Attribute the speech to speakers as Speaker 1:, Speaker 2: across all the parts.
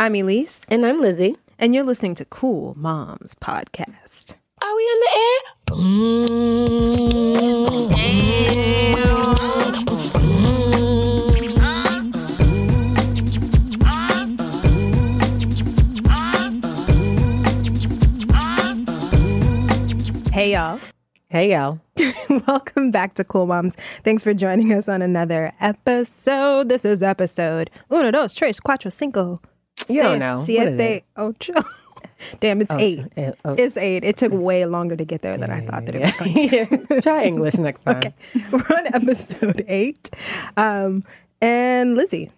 Speaker 1: I'm Elise,
Speaker 2: And I'm Lizzie.
Speaker 1: and you're listening to Cool Moms Podcast.
Speaker 2: Are we on the air?
Speaker 1: Hey, y'all.
Speaker 2: Hey, y'all.
Speaker 1: Welcome back to Cool Moms. Thanks for joining us on another episode. This is episode uno, dos, tres, cuatro, cinco,
Speaker 2: You don't
Speaker 1: seis,
Speaker 2: know.
Speaker 1: Siete, ocho. Damn, it's eight.
Speaker 2: eh, oh.
Speaker 1: It's eight. It took way longer to get there than I thought that it was going to.
Speaker 2: Try English next time.
Speaker 1: Okay. We're on episode eight. Um, and Lizzie,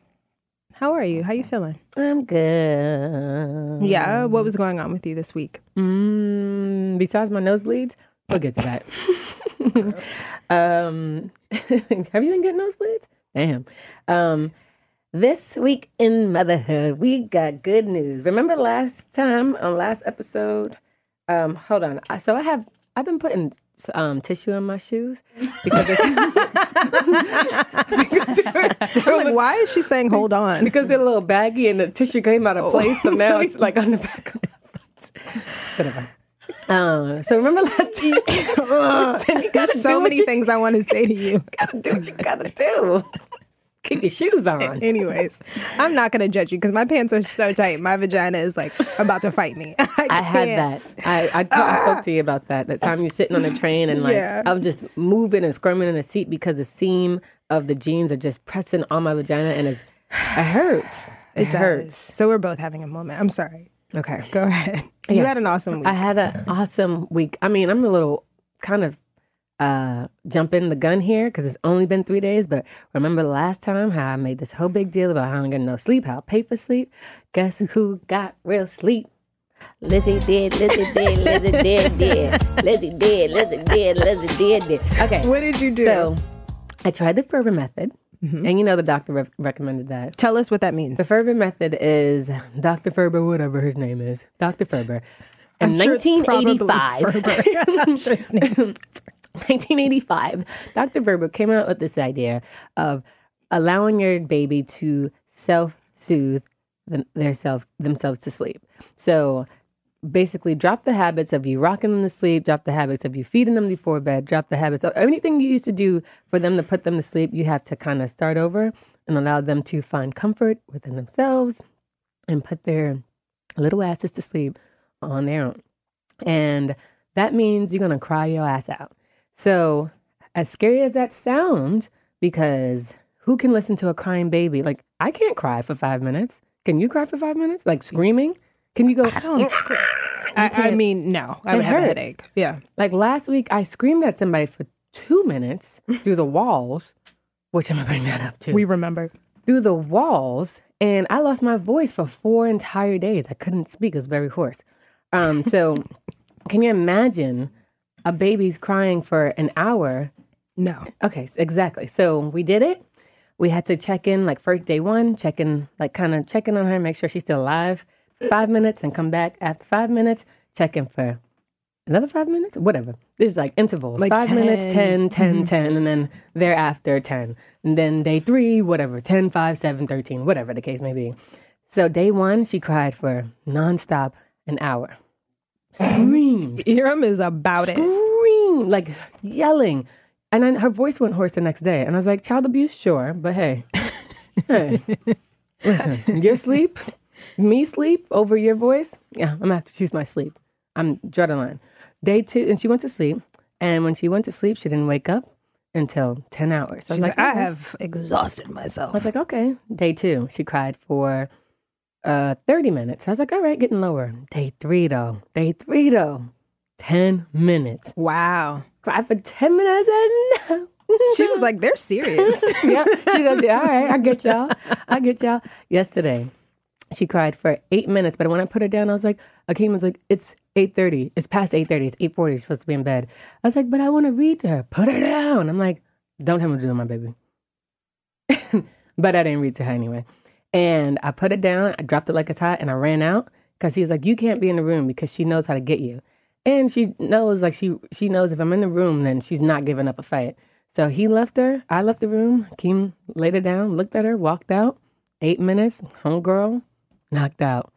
Speaker 1: how are you? How you feeling?
Speaker 2: I'm good.
Speaker 1: Yeah. What was going on with you this week?
Speaker 2: Mm, besides my nosebleeds, we'll get to that. um, have you been getting nosebleeds? Damn. Um, this week in motherhood, we got good news. Remember last time on last episode? Um, hold on. So I have I've been putting um, tissue in my shoes because because they're-
Speaker 1: I'm like, why is she saying hold on?
Speaker 2: because they're a little baggy and the tissue came out of place, so now it's like on the back of the foot. Whatever. Um, so remember last time? Listen,
Speaker 1: There's so many
Speaker 2: you
Speaker 1: things I want to say to you.
Speaker 2: gotta do what you gotta do. Keep your shoes on.
Speaker 1: Anyways, I'm not going to judge you because my pants are so tight. My vagina is like about to fight me. I,
Speaker 2: I had that. I, I, I spoke to you about that. That time you're sitting on the train and like
Speaker 1: Yeah.
Speaker 2: I'm just moving and squirming in the seat because the seam of the jeans are just pressing on my vagina and it's, it hurts. It,
Speaker 1: It does.
Speaker 2: hurts.
Speaker 1: So we're both having a moment. I'm sorry.
Speaker 2: Okay.
Speaker 1: Go ahead. You had an awesome week.
Speaker 2: I had an awesome week. I mean, I'm a little kind of uh jumping the gun here because it's only been three days. But remember the last time how I made this whole big deal about how I'm getting no sleep, how I pay for sleep? Guess who got real sleep? Lizzie did, Lizzie did, Lizzie did, did. Lizzie did, Lizzie did, Lizzie did, did. Okay.
Speaker 1: what did you do?
Speaker 2: So I tried the Ferber method. And you know the doctor re- recommended that.
Speaker 1: Tell us what that means.
Speaker 2: The Ferber method is Dr. Ferber, whatever his name is, Dr. Ferber. In
Speaker 1: I'm sure it's probably
Speaker 2: 1985,
Speaker 1: Ferber. I'm sure his name's
Speaker 2: 1985, Dr. Verbo came out with this idea of allowing your baby to self-soothe them, self, themselves to sleep. So basically drop the habits of you rocking them to sleep, drop the habits of you feeding them before bed, drop the habits of anything you used to do for them to put them to sleep, you have to kind of start over and allow them to find comfort within themselves and put their little asses to sleep on their own. And that means you're going to cry your ass out. So, as scary as that sounds, because who can listen to a crying baby? Like, I can't cry for five minutes. Can you cry for five minutes? Like screaming? Can you go?
Speaker 1: I don't scream. I, I mean, no. I would have a headache. Yeah.
Speaker 2: Like last week, I screamed at somebody for two minutes through the walls, which I'm gonna bring that up too.
Speaker 1: We remember.
Speaker 2: through the walls, and I lost my voice for four entire days. I couldn't speak; it was very hoarse. Um, so, can you imagine a baby's crying for an hour?
Speaker 1: No.
Speaker 2: Okay, exactly. So we did it. We had to check in like first day one, check in, like kind of check in on her, make sure she's still alive. Five minutes and come back after five minutes, check in for another five minutes, whatever. This is like intervals.
Speaker 1: Like
Speaker 2: five minutes,
Speaker 1: 10.
Speaker 2: 10, 10, mm-hmm. 10, and then thereafter 10. And then day three, whatever, 10, 5, 7, 13, whatever the case may be. So day one, she cried for nonstop an hour. Screamed
Speaker 1: Iram is about it.
Speaker 2: scream, like yelling. And then her voice went hoarse the next day. And I was like, child abuse, sure. But hey, hey, listen, your sleep, me sleep over your voice. Yeah, I'm gonna have to choose my sleep. I'm drawing a line. Day two, and she went to sleep. And when she went to sleep, she didn't wake up until 10 hours. So I was
Speaker 1: She's
Speaker 2: like,
Speaker 1: like, I have exhausted myself.
Speaker 2: I was like, okay. Day two, she cried for uh 30 minutes. I was like, all right, getting lower. Day three, though. Day three, though. 10 minutes.
Speaker 1: wow.
Speaker 2: Cried for 10 minutes. I said, no.
Speaker 1: She was like, they're serious.
Speaker 2: yeah. She goes, yeah, all right, I get y'all. I get y'all. Yesterday, she cried for eight minutes, but when I put her down, I was like, Akeem was like, it's 8.30. It's past 8.30. It's 8.40. She's supposed to be in bed. I was like, but I want to read to her. Put her down. I'm like, don't tell me to do it, my baby. but I didn't read to her anyway. And I put it down, I dropped it like it's hot, and I ran out because he was like, you can't be in the room because she knows how to get you. And she knows, like, she she knows if I'm in the room, then she's not giving up a fight. So he left her. I left the room. Keem laid her down, looked at her, walked out. Eight minutes. Homegirl, knocked out.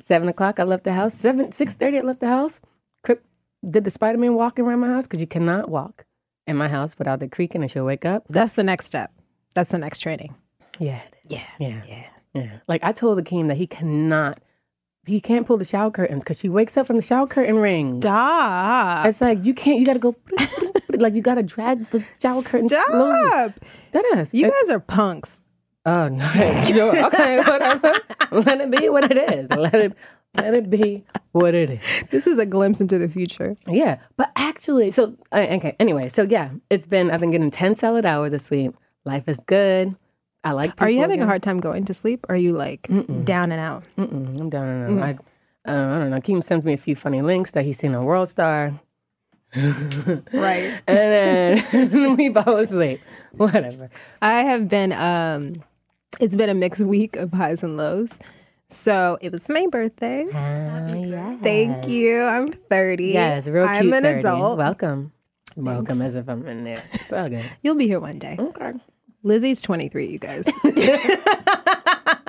Speaker 2: Seven o'clock, I left the house. Seven, six thirty, I left the house. Crip, did the Spider Man walking around my house because you cannot walk in my house without the creaking, and she'll wake up.
Speaker 1: That's the next step. That's the next training.
Speaker 2: Yeah, it.
Speaker 1: Yeah.
Speaker 2: yeah,
Speaker 1: Yeah.
Speaker 2: yeah. Like I told Akeem that he cannot, he can't pull the shower curtains because she wakes up from the shower curtain ring.
Speaker 1: Stop.
Speaker 2: It's like you can't. You got to go. like you got to drag the shower curtain slowly. That is.
Speaker 1: You
Speaker 2: It-
Speaker 1: guys are punks.
Speaker 2: Oh no! Sure. Okay, whatever. Let it be what it is. Let it let it be what it is.
Speaker 1: This is a glimpse into the future.
Speaker 2: Yeah, but actually, so uh, okay. Anyway, so yeah, it's been. I've been getting ten solid hours of sleep. Life is good. I like.
Speaker 1: Are you
Speaker 2: people
Speaker 1: having a hard time going to sleep? Or are you like down and out?
Speaker 2: Mm-mm, I'm down and out. I, uh, I don't know. Keem sends me a few funny links that he's seen on World Star,
Speaker 1: Right.
Speaker 2: and then we fall asleep. Whatever.
Speaker 1: I have been um it's been a mixed week of highs and lows. So it was my birthday.
Speaker 2: Uh, yeah.
Speaker 1: Thank you. I'm 30.
Speaker 2: Yes, real cute.
Speaker 1: I'm an
Speaker 2: 30.
Speaker 1: adult.
Speaker 2: Welcome. Welcome as if I'm in there. So good.
Speaker 1: You'll be here one day.
Speaker 2: Okay.
Speaker 1: Lizzie's 23, you guys.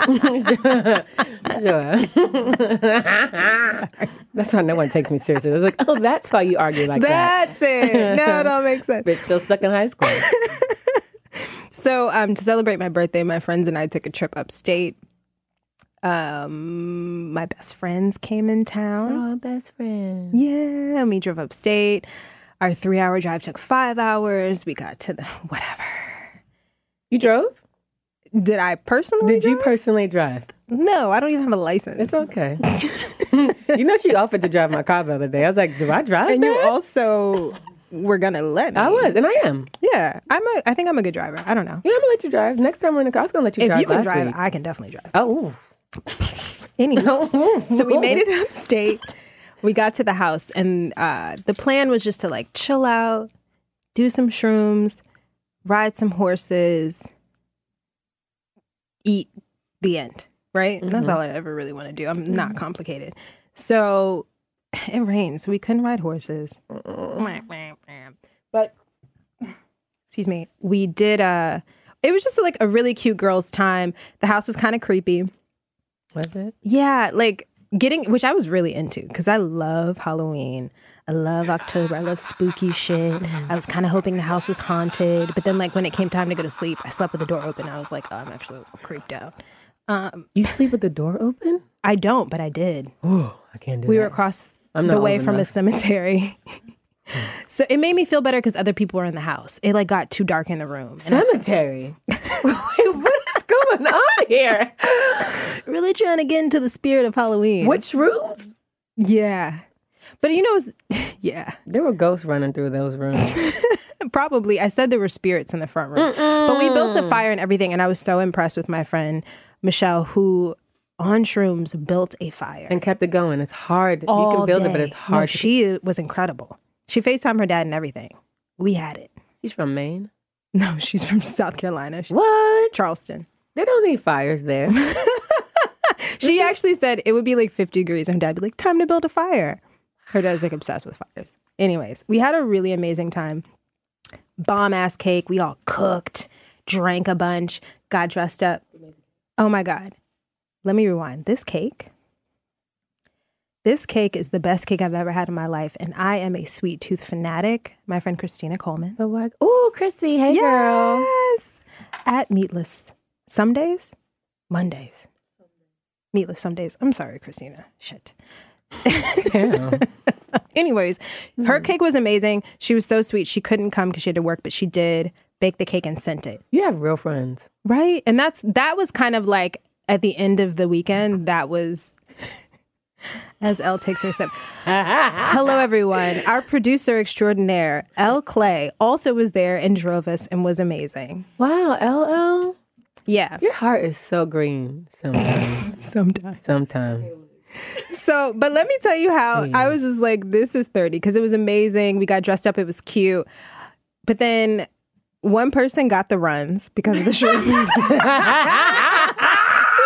Speaker 2: Sure. that's why no one takes me seriously. I was like, oh, that's why you argue like that.
Speaker 1: That's it. No, it all makes sense.
Speaker 2: Bitch still stuck in high school.
Speaker 1: So, um, to celebrate my birthday, my friends and I took a trip upstate. Um, my best friends came in town.
Speaker 2: Oh, best friend.
Speaker 1: Yeah, and we drove upstate. Our three-hour drive took five hours. We got to the whatever.
Speaker 2: You drove?
Speaker 1: Did I personally?
Speaker 2: Did you personally drive?
Speaker 1: No, I don't even have a license.
Speaker 2: It's okay. you know, she offered to drive my car the other day. I was like, do I drive
Speaker 1: and you also were gonna let me.
Speaker 2: I was, and I am.
Speaker 1: Yeah, I'm a. I think I'm a good driver. I don't know.
Speaker 2: Yeah, I'm gonna let you drive. Next time we're in the car, I was gonna let you
Speaker 1: If
Speaker 2: drive.
Speaker 1: you can drive,
Speaker 2: week.
Speaker 1: I can definitely drive.
Speaker 2: Oh,
Speaker 1: Anyways, so we made it upstate. We got to the house, and uh, the plan was just to like chill out, do some shrooms, ride some horses, eat. The end. Right. That's all I ever really want to do. I'm not complicated. So it rains. So we couldn't ride horses. But excuse me, we did. Uh, it was just like a really cute girls' time. The house was kind of creepy.
Speaker 2: was it?
Speaker 1: Yeah, like getting, which I was really into because I love Halloween. I love October. I love spooky shit. I was kind of hoping the house was haunted, but then like when it came time to go to sleep, I slept with the door open. I was like, oh, I'm actually creeped out. Um,
Speaker 2: You sleep with the door open?
Speaker 1: I don't, but I did.
Speaker 2: Oh, I can't do
Speaker 1: We
Speaker 2: that.
Speaker 1: were across the way from a cemetery. so it made me feel better because other people were in the house. It like got too dark in the room.
Speaker 2: Cemetery. Wait, what is going on here?
Speaker 1: really trying to get into the spirit of Halloween.
Speaker 2: Which rooms?
Speaker 1: Yeah. But you know, yeah.
Speaker 2: There were ghosts running through those rooms.
Speaker 1: Probably. I said there were spirits in the front room. But we built a fire and everything. And I was so impressed with my friend, Michelle, who on shrooms built a fire.
Speaker 2: and kept it going. It's hard. you can build it, but
Speaker 1: day.
Speaker 2: it's
Speaker 1: No,
Speaker 2: hard. to-
Speaker 1: she was incredible. She FaceTimed her dad and everything. We had it.
Speaker 2: She's from Maine.
Speaker 1: No, she's from South Carolina, She-
Speaker 2: What?
Speaker 1: Charleston.
Speaker 2: They don't need fires there.
Speaker 1: She actually said it would be like 50 degrees and her dad would be like, time to build a fire. Her dad's like obsessed with fires. Anyways, we had a really amazing time. Bomb ass cake. We all cooked, drank a bunch, got dressed up. Oh my God. Let me rewind. This cake, this cake is the best cake I've ever had in my life. And I am a sweet tooth fanatic. My friend Christina Coleman.
Speaker 2: oh, Chrissy, hey girl.
Speaker 1: Yes. At Meatless. Some days, Mondays. Meatless some days. I'm sorry, Christina. Shit.
Speaker 2: Damn.
Speaker 1: Anyways, her hmm. cake was amazing. She was so sweet. She couldn't come because she had to work, but she did bake the cake and sent it.
Speaker 2: You have real friends.
Speaker 1: Right. And that's that was kind of like at the end of the weekend, that was as Elle takes her sip. Hello everyone. Our producer extraordinaire, Elle Clay, also was there and drove us and was amazing.
Speaker 2: Wow, Elle.
Speaker 1: Yeah.
Speaker 2: Your heart is so green sometimes.
Speaker 1: Sometimes.
Speaker 2: sometimes.
Speaker 1: So, but let me tell you how I was just like, this is 30 because it was amazing. We got dressed up, it was cute. But then one person got the runs because of the shrooms. so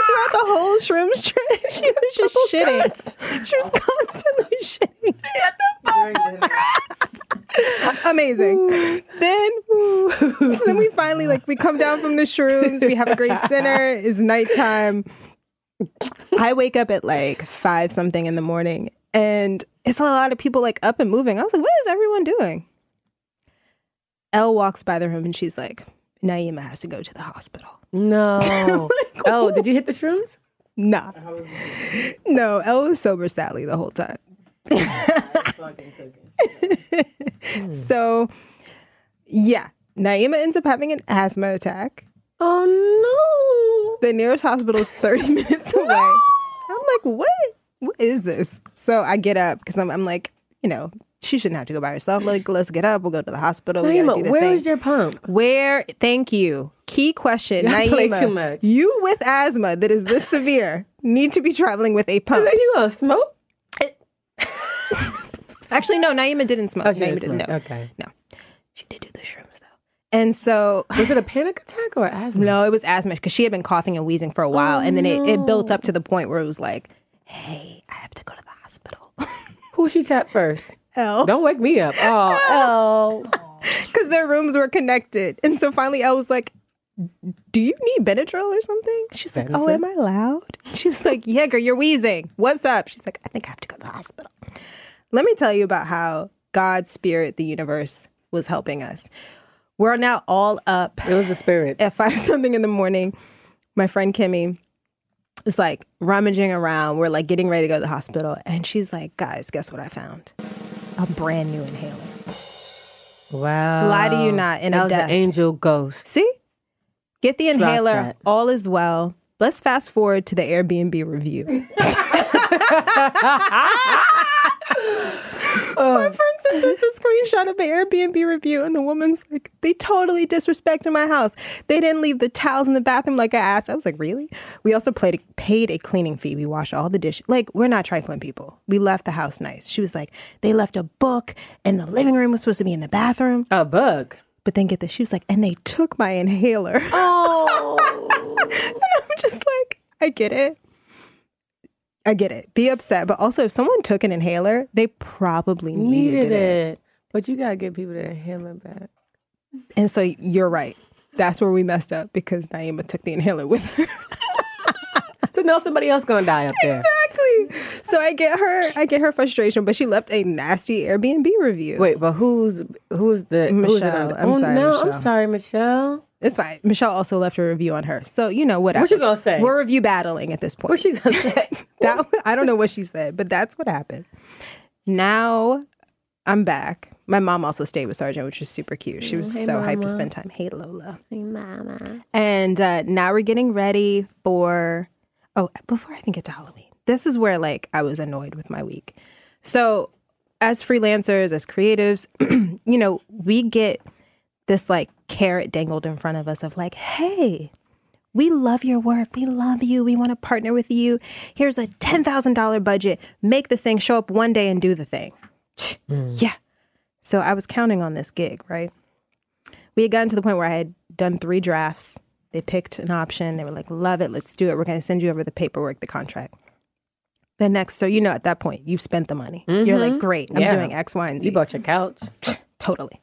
Speaker 1: throughout the whole shrooms trip, she was just shitting. She was constantly shitting. Amazing. Then, so then we finally like we come down from the shrooms. We have a great dinner. It's nighttime. I wake up at like five something in the morning and it's a lot of people like up and moving. I was like, what is everyone doing? Elle walks by the room and she's like, Naima has to go to the hospital.
Speaker 2: No. oh, did you hit the shrooms?
Speaker 1: Nah. No, Elle was sober sadly the whole time. Hmm. so yeah, Naima ends up having an asthma attack.
Speaker 2: Oh no.
Speaker 1: The nearest hospital is 30 minutes away. I'm like, what? What is this? So I get up because I'm, I'm like, you know, she shouldn't have to go by herself. Like, let's get up. We'll go to the hospital.
Speaker 2: no.
Speaker 1: We gotta do
Speaker 2: Naima, where is your pump?
Speaker 1: Where? Thank you. Key question, Naima.
Speaker 2: too much.
Speaker 1: You with asthma that is this severe need to be traveling with a pump.
Speaker 2: Are you gonna smoke?
Speaker 1: Actually, no. Naima didn't smoke.
Speaker 2: Oh,
Speaker 1: Naima
Speaker 2: didn't smoke.
Speaker 1: No,
Speaker 2: Okay.
Speaker 1: no. She did do the though. And so
Speaker 2: Was it a panic attack or asthma?
Speaker 1: No, it was asthma because she had been coughing and wheezing for a while, and then it, it built up to the point where it was like, "Hey, I have to go to the hospital."
Speaker 2: Who she tapped first?
Speaker 1: Elle,
Speaker 2: Don't wake me up. Oh, oh.
Speaker 1: because their rooms were connected, and so finally, Elle was like, "Do you need Benadryl or something?" She's like, "Oh, am I loud?" She was like, "Yeah, girl, you're wheezing. What's up?" She's like, "I think I have to go to the hospital." Let me tell you about how God's spirit, the universe, was helping us. We're now all up
Speaker 2: It was the spirit.
Speaker 1: at five something in the morning, my friend Kimmy is like rummaging around. We're like getting ready to go to the hospital. And she's like, guys, guess what I found? A brand new inhaler.
Speaker 2: Wow.
Speaker 1: Lie to you not, in a
Speaker 2: that was
Speaker 1: desk.
Speaker 2: an angel ghost.
Speaker 1: See? Get the inhaler. All is well. Let's fast forward to the Airbnb review. My oh. friend sends us the screenshot of the Airbnb review, and the woman's like, they totally disrespected my house. They didn't leave the towels in the bathroom like I asked. I was like, really? We also played, paid a cleaning fee. We washed all the dishes. Like, we're not trifling people. We left the house nice. She was like, they left a book, and the living room was supposed to be in the bathroom.
Speaker 2: A book.
Speaker 1: But then get this, she was like, and they took my inhaler.
Speaker 2: Oh.
Speaker 1: And I'm just like, I get it. I get it. Be upset. But also, if someone took an inhaler, they probably needed,
Speaker 2: Needed
Speaker 1: it.
Speaker 2: it. But you gotta get people to inhale it back.
Speaker 1: And so you're right. That's where we messed up because Naima took the inhaler with her.
Speaker 2: So now somebody else gonna die up there.
Speaker 1: exactly. So I get her, I get her frustration, but she left a nasty Airbnb review.
Speaker 2: Wait, but who's who's the who's
Speaker 1: Michelle.
Speaker 2: under?
Speaker 1: I'm
Speaker 2: oh,
Speaker 1: sorry,
Speaker 2: no,
Speaker 1: Michelle.
Speaker 2: I'm sorry, Michelle.
Speaker 1: It's fine. Michelle also left a review on her. So, you know, whatever.
Speaker 2: What you gonna say?
Speaker 1: We're review battling at this point.
Speaker 2: What she gonna say?
Speaker 1: that I don't know what she said, but that's what happened. Now I'm back. My mom also stayed with Sergeant, which was super cute. She was
Speaker 2: Hey,
Speaker 1: so hyped to spend time. Hey Lola.
Speaker 2: Hey, mama.
Speaker 1: And uh, now we're getting ready for. Oh, before I even get to Halloween, this is where like I was annoyed with my week. So, as freelancers, as creatives, you know, we get this like carrot dangled in front of us of like, hey, we love your work. We love you. We want to partner with you. Here's a $10,000 budget. Make this thing show up one day and do the thing. Hmm. Yeah. So I was counting on this gig, right? We had gotten to the point where I had done three drafts. They picked an option. They were like, love it. Let's do it. We're going to send you over the paperwork, the contract. The next, so you know, at that point, you've spent the money. You're like, mm-hmm. great, I'm
Speaker 2: Yeah.
Speaker 1: doing X, Y, and Z.
Speaker 2: You bought your couch.
Speaker 1: Totally.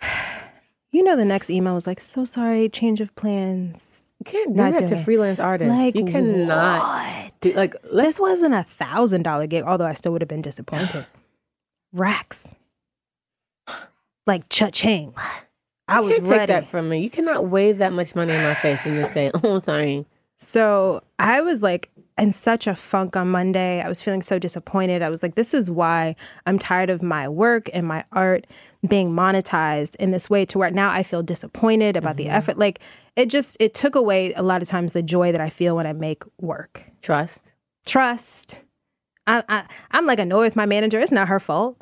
Speaker 1: You know, the next email was like, so sorry, change of plans.
Speaker 2: You can't do that to
Speaker 1: it.
Speaker 2: freelance artists.
Speaker 1: Like,
Speaker 2: you cannot. Do, like.
Speaker 1: This wasn't a thousand dollar gig, although I still would have been disappointed. Racks. Like cha-ching. I
Speaker 2: You
Speaker 1: was
Speaker 2: can't take
Speaker 1: ready.
Speaker 2: that from me. You cannot wave that much money in my face and just say, "Oh, sorry."
Speaker 1: So I was like in such a funk on Monday. I was feeling so disappointed. I was like, this is why I'm tired of my work and my art being monetized in this way to where now I feel disappointed about the effort. Like it just it took away a lot of times the joy that I feel when I make work.
Speaker 2: Trust.
Speaker 1: Trust. I, I I'm like annoyed with my manager. It's not her fault.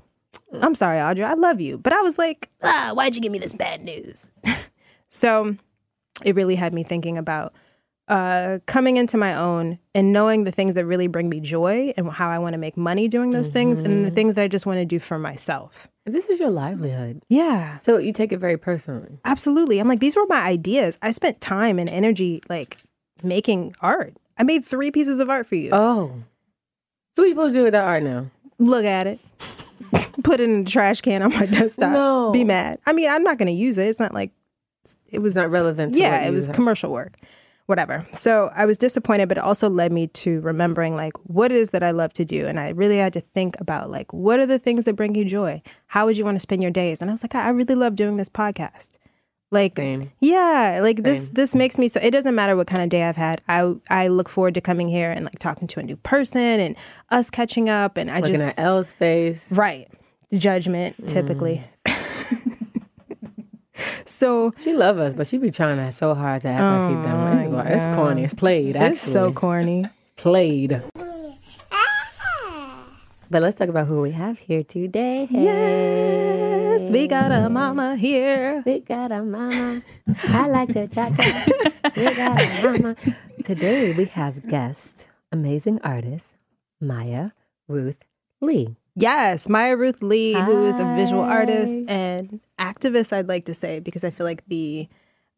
Speaker 1: I'm sorry, Audrey. I love you. But I was like, ah, why'd you give me this bad news? so it really had me thinking about uh, coming into my own and knowing the things that really bring me joy and how I want to make money doing those things and the things that I just want to do for myself.
Speaker 2: This is your livelihood,
Speaker 1: Yeah,
Speaker 2: so you take it very personally.
Speaker 1: absolutely. I'm like, these were my ideas. I spent time and energy like making art. I made three pieces of art for you.
Speaker 2: Oh, so what you supposed to do with that art now?
Speaker 1: Look at it. Put it in the trash can on my desktop.
Speaker 2: No.
Speaker 1: Be mad. I mean, I'm not going to use it. It's not like it was
Speaker 2: It's not relevant. To
Speaker 1: yeah, it was commercial work. Whatever. So I was disappointed, but it also led me to remembering like what it is that I love to do. And I really had to think about like what are the things that bring you joy? How would you want to spend your days? And I was like, I really love doing this podcast. Like
Speaker 2: Same.
Speaker 1: yeah, like this
Speaker 2: Same.
Speaker 1: this makes me so it doesn't matter what kind of day I've had. I I look forward to coming here and like talking to a new person and us catching up and I
Speaker 2: Looking
Speaker 1: just
Speaker 2: at Elle's face.
Speaker 1: right. Judgment typically. Mm. So
Speaker 2: She love us, but she be trying so hard to act like she. It's,
Speaker 1: oh,
Speaker 2: it's corny. It's played. Actually,
Speaker 1: it's so corny.
Speaker 2: played. But let's talk about who we have here today.
Speaker 1: Yes, we got a mama here.
Speaker 2: We got a mama. I like to cha cha. We got a mama. Today we have guest, amazing artist, Maya Ruth Lee.
Speaker 1: Yes, Maya Ruth Lee, who is a visual artist and activist, I'd like to say, because I feel like the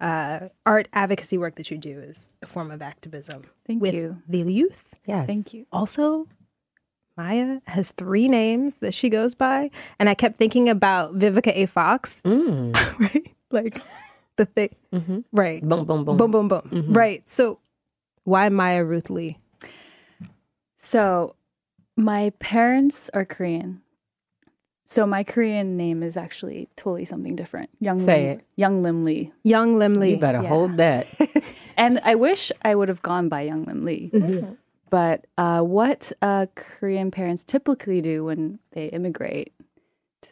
Speaker 1: uh, art advocacy work that you do is a form of activism
Speaker 3: Thank
Speaker 1: with
Speaker 3: you.
Speaker 1: the youth.
Speaker 2: Yes.
Speaker 3: Thank you.
Speaker 1: Also, Maya has three names that she goes by, and I kept thinking about Vivica A. Fox,
Speaker 2: Mm.
Speaker 1: right? Like the thing,
Speaker 2: hmm
Speaker 1: right?
Speaker 2: Boom, boom, boom.
Speaker 1: Boom, boom, boom.
Speaker 2: Mhm.
Speaker 1: Right. So, why Maya Ruth Lee?
Speaker 3: So, my parents are Korean. So my Korean name is actually totally something different. Young
Speaker 2: Say
Speaker 3: Lim,
Speaker 2: it.
Speaker 3: Young Lim Lee.
Speaker 1: Young Lim Lee.
Speaker 2: You better
Speaker 3: Yeah.
Speaker 2: hold that.
Speaker 3: And I wish I would have gone by Young Lim Lee.
Speaker 1: Mm-hmm.
Speaker 3: But uh, what uh, Korean parents typically do when they immigrate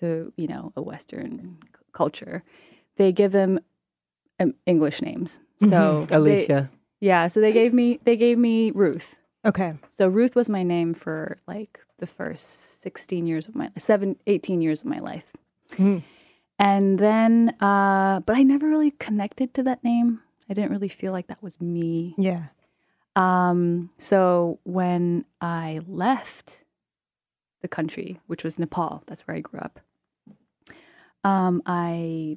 Speaker 3: to, you know, a Western c- culture, they give them um, English names. So they-
Speaker 2: Alicia.
Speaker 3: yeah, so they gave me they gave me Ruth.
Speaker 1: Okay.
Speaker 3: So Ruth was my name for like the first 16 years of my seven, 18 years of my life.
Speaker 1: Mhm.
Speaker 3: And then uh but I never really connected to that name. I didn't really feel like that was me.
Speaker 1: Yeah.
Speaker 3: Um so when I left the country, which was Nepal, that's where I grew up. Um I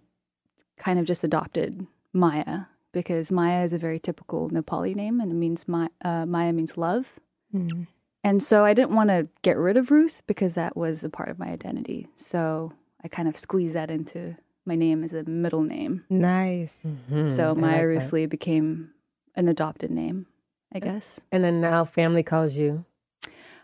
Speaker 3: kind of just adopted Maya because Maya is a very typical Nepali name and it means Ma- uh, Maya means love.
Speaker 1: Mm.
Speaker 3: And so I didn't want to get rid of Ruth because that was a part of my identity. So I kind of squeezed that into my name as a middle name.
Speaker 1: Nice.
Speaker 2: Mhm.
Speaker 3: so Maya
Speaker 2: like
Speaker 3: Ruth. Lee became an adopted name, I guess.
Speaker 2: And then now family calls you.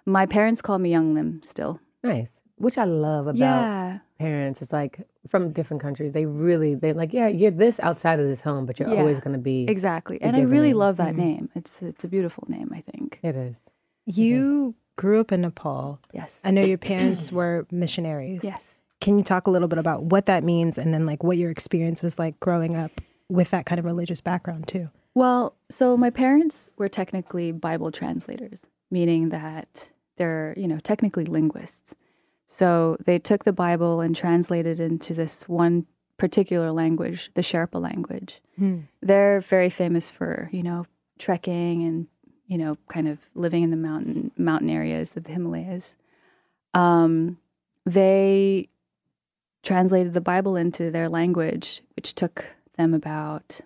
Speaker 3: My parents call me Young Lim still.
Speaker 2: Nice. Which I love about
Speaker 3: yeah.
Speaker 2: parents. It's like from different countries. They really, they're like, yeah, you're this outside of this home, but you're
Speaker 3: Yeah.
Speaker 2: always going to be.
Speaker 3: Exactly. And I really
Speaker 2: name.
Speaker 3: love that
Speaker 1: Mhm.
Speaker 3: name. It's it's a beautiful name, I think.
Speaker 2: It is.
Speaker 1: You grew up in Nepal.
Speaker 3: Yes.
Speaker 1: I know your parents were missionaries.
Speaker 3: yes.
Speaker 1: Can you talk a little bit about what that means and then like what your experience was like growing up with that kind of religious background too?
Speaker 3: Well, so my parents were technically Bible translators, meaning that they're, you know, technically linguists. So they took the Bible and translated it into this one particular language, the Sherpa language.
Speaker 1: Hmm.
Speaker 3: They're very famous for, you know, trekking and, you know, kind of living in the mountain mountain areas of the Himalayas. Um, they translated the Bible into their language, which took them about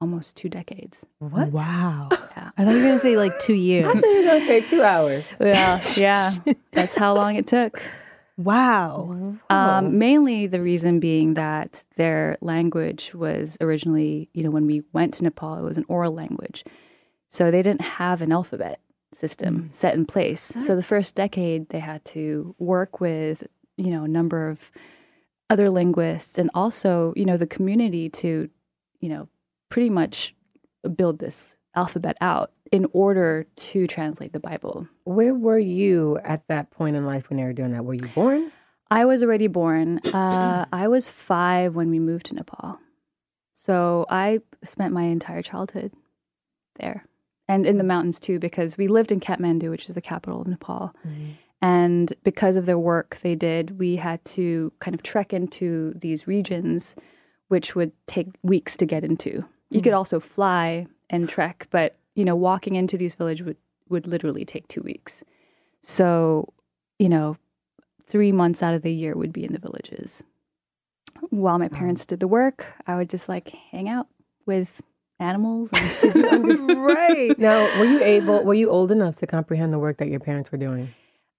Speaker 3: almost two decades.
Speaker 2: What?
Speaker 1: Wow.
Speaker 3: Yeah.
Speaker 1: I thought you were gonna say like two years.
Speaker 2: I
Speaker 1: years.
Speaker 2: thought you were going to say two hours.
Speaker 3: Yeah, yeah. That's how long it took.
Speaker 1: Wow.
Speaker 2: Oh.
Speaker 3: Um, mainly the reason being that their language was originally, you know, when we went to Nepal, it was an oral language. So they didn't have an alphabet system set in place. So the first decade, they had to work with, you know, a number of other linguists and also, you know, the community to, you know, pretty much build this alphabet out in order to translate the Bible.
Speaker 2: Where were you at that point in life when they were doing that? Were you born?
Speaker 3: I was already born. Uh, I was five when we moved to Nepal. So I spent my entire childhood there and in the mountains too, because we lived in Kathmandu, which is the capital of Nepal. And because of their work they did, we had to kind of trek into these regions, which would take weeks to get into. You could also fly and trek, but you know, walking into these villages would, would literally take two weeks. So, you know, three months out of the year would be in the villages. While my parents did the work, I would just like hang out with animals. And
Speaker 1: right.
Speaker 2: Now, were you able, were you old enough to comprehend the work that your parents were doing?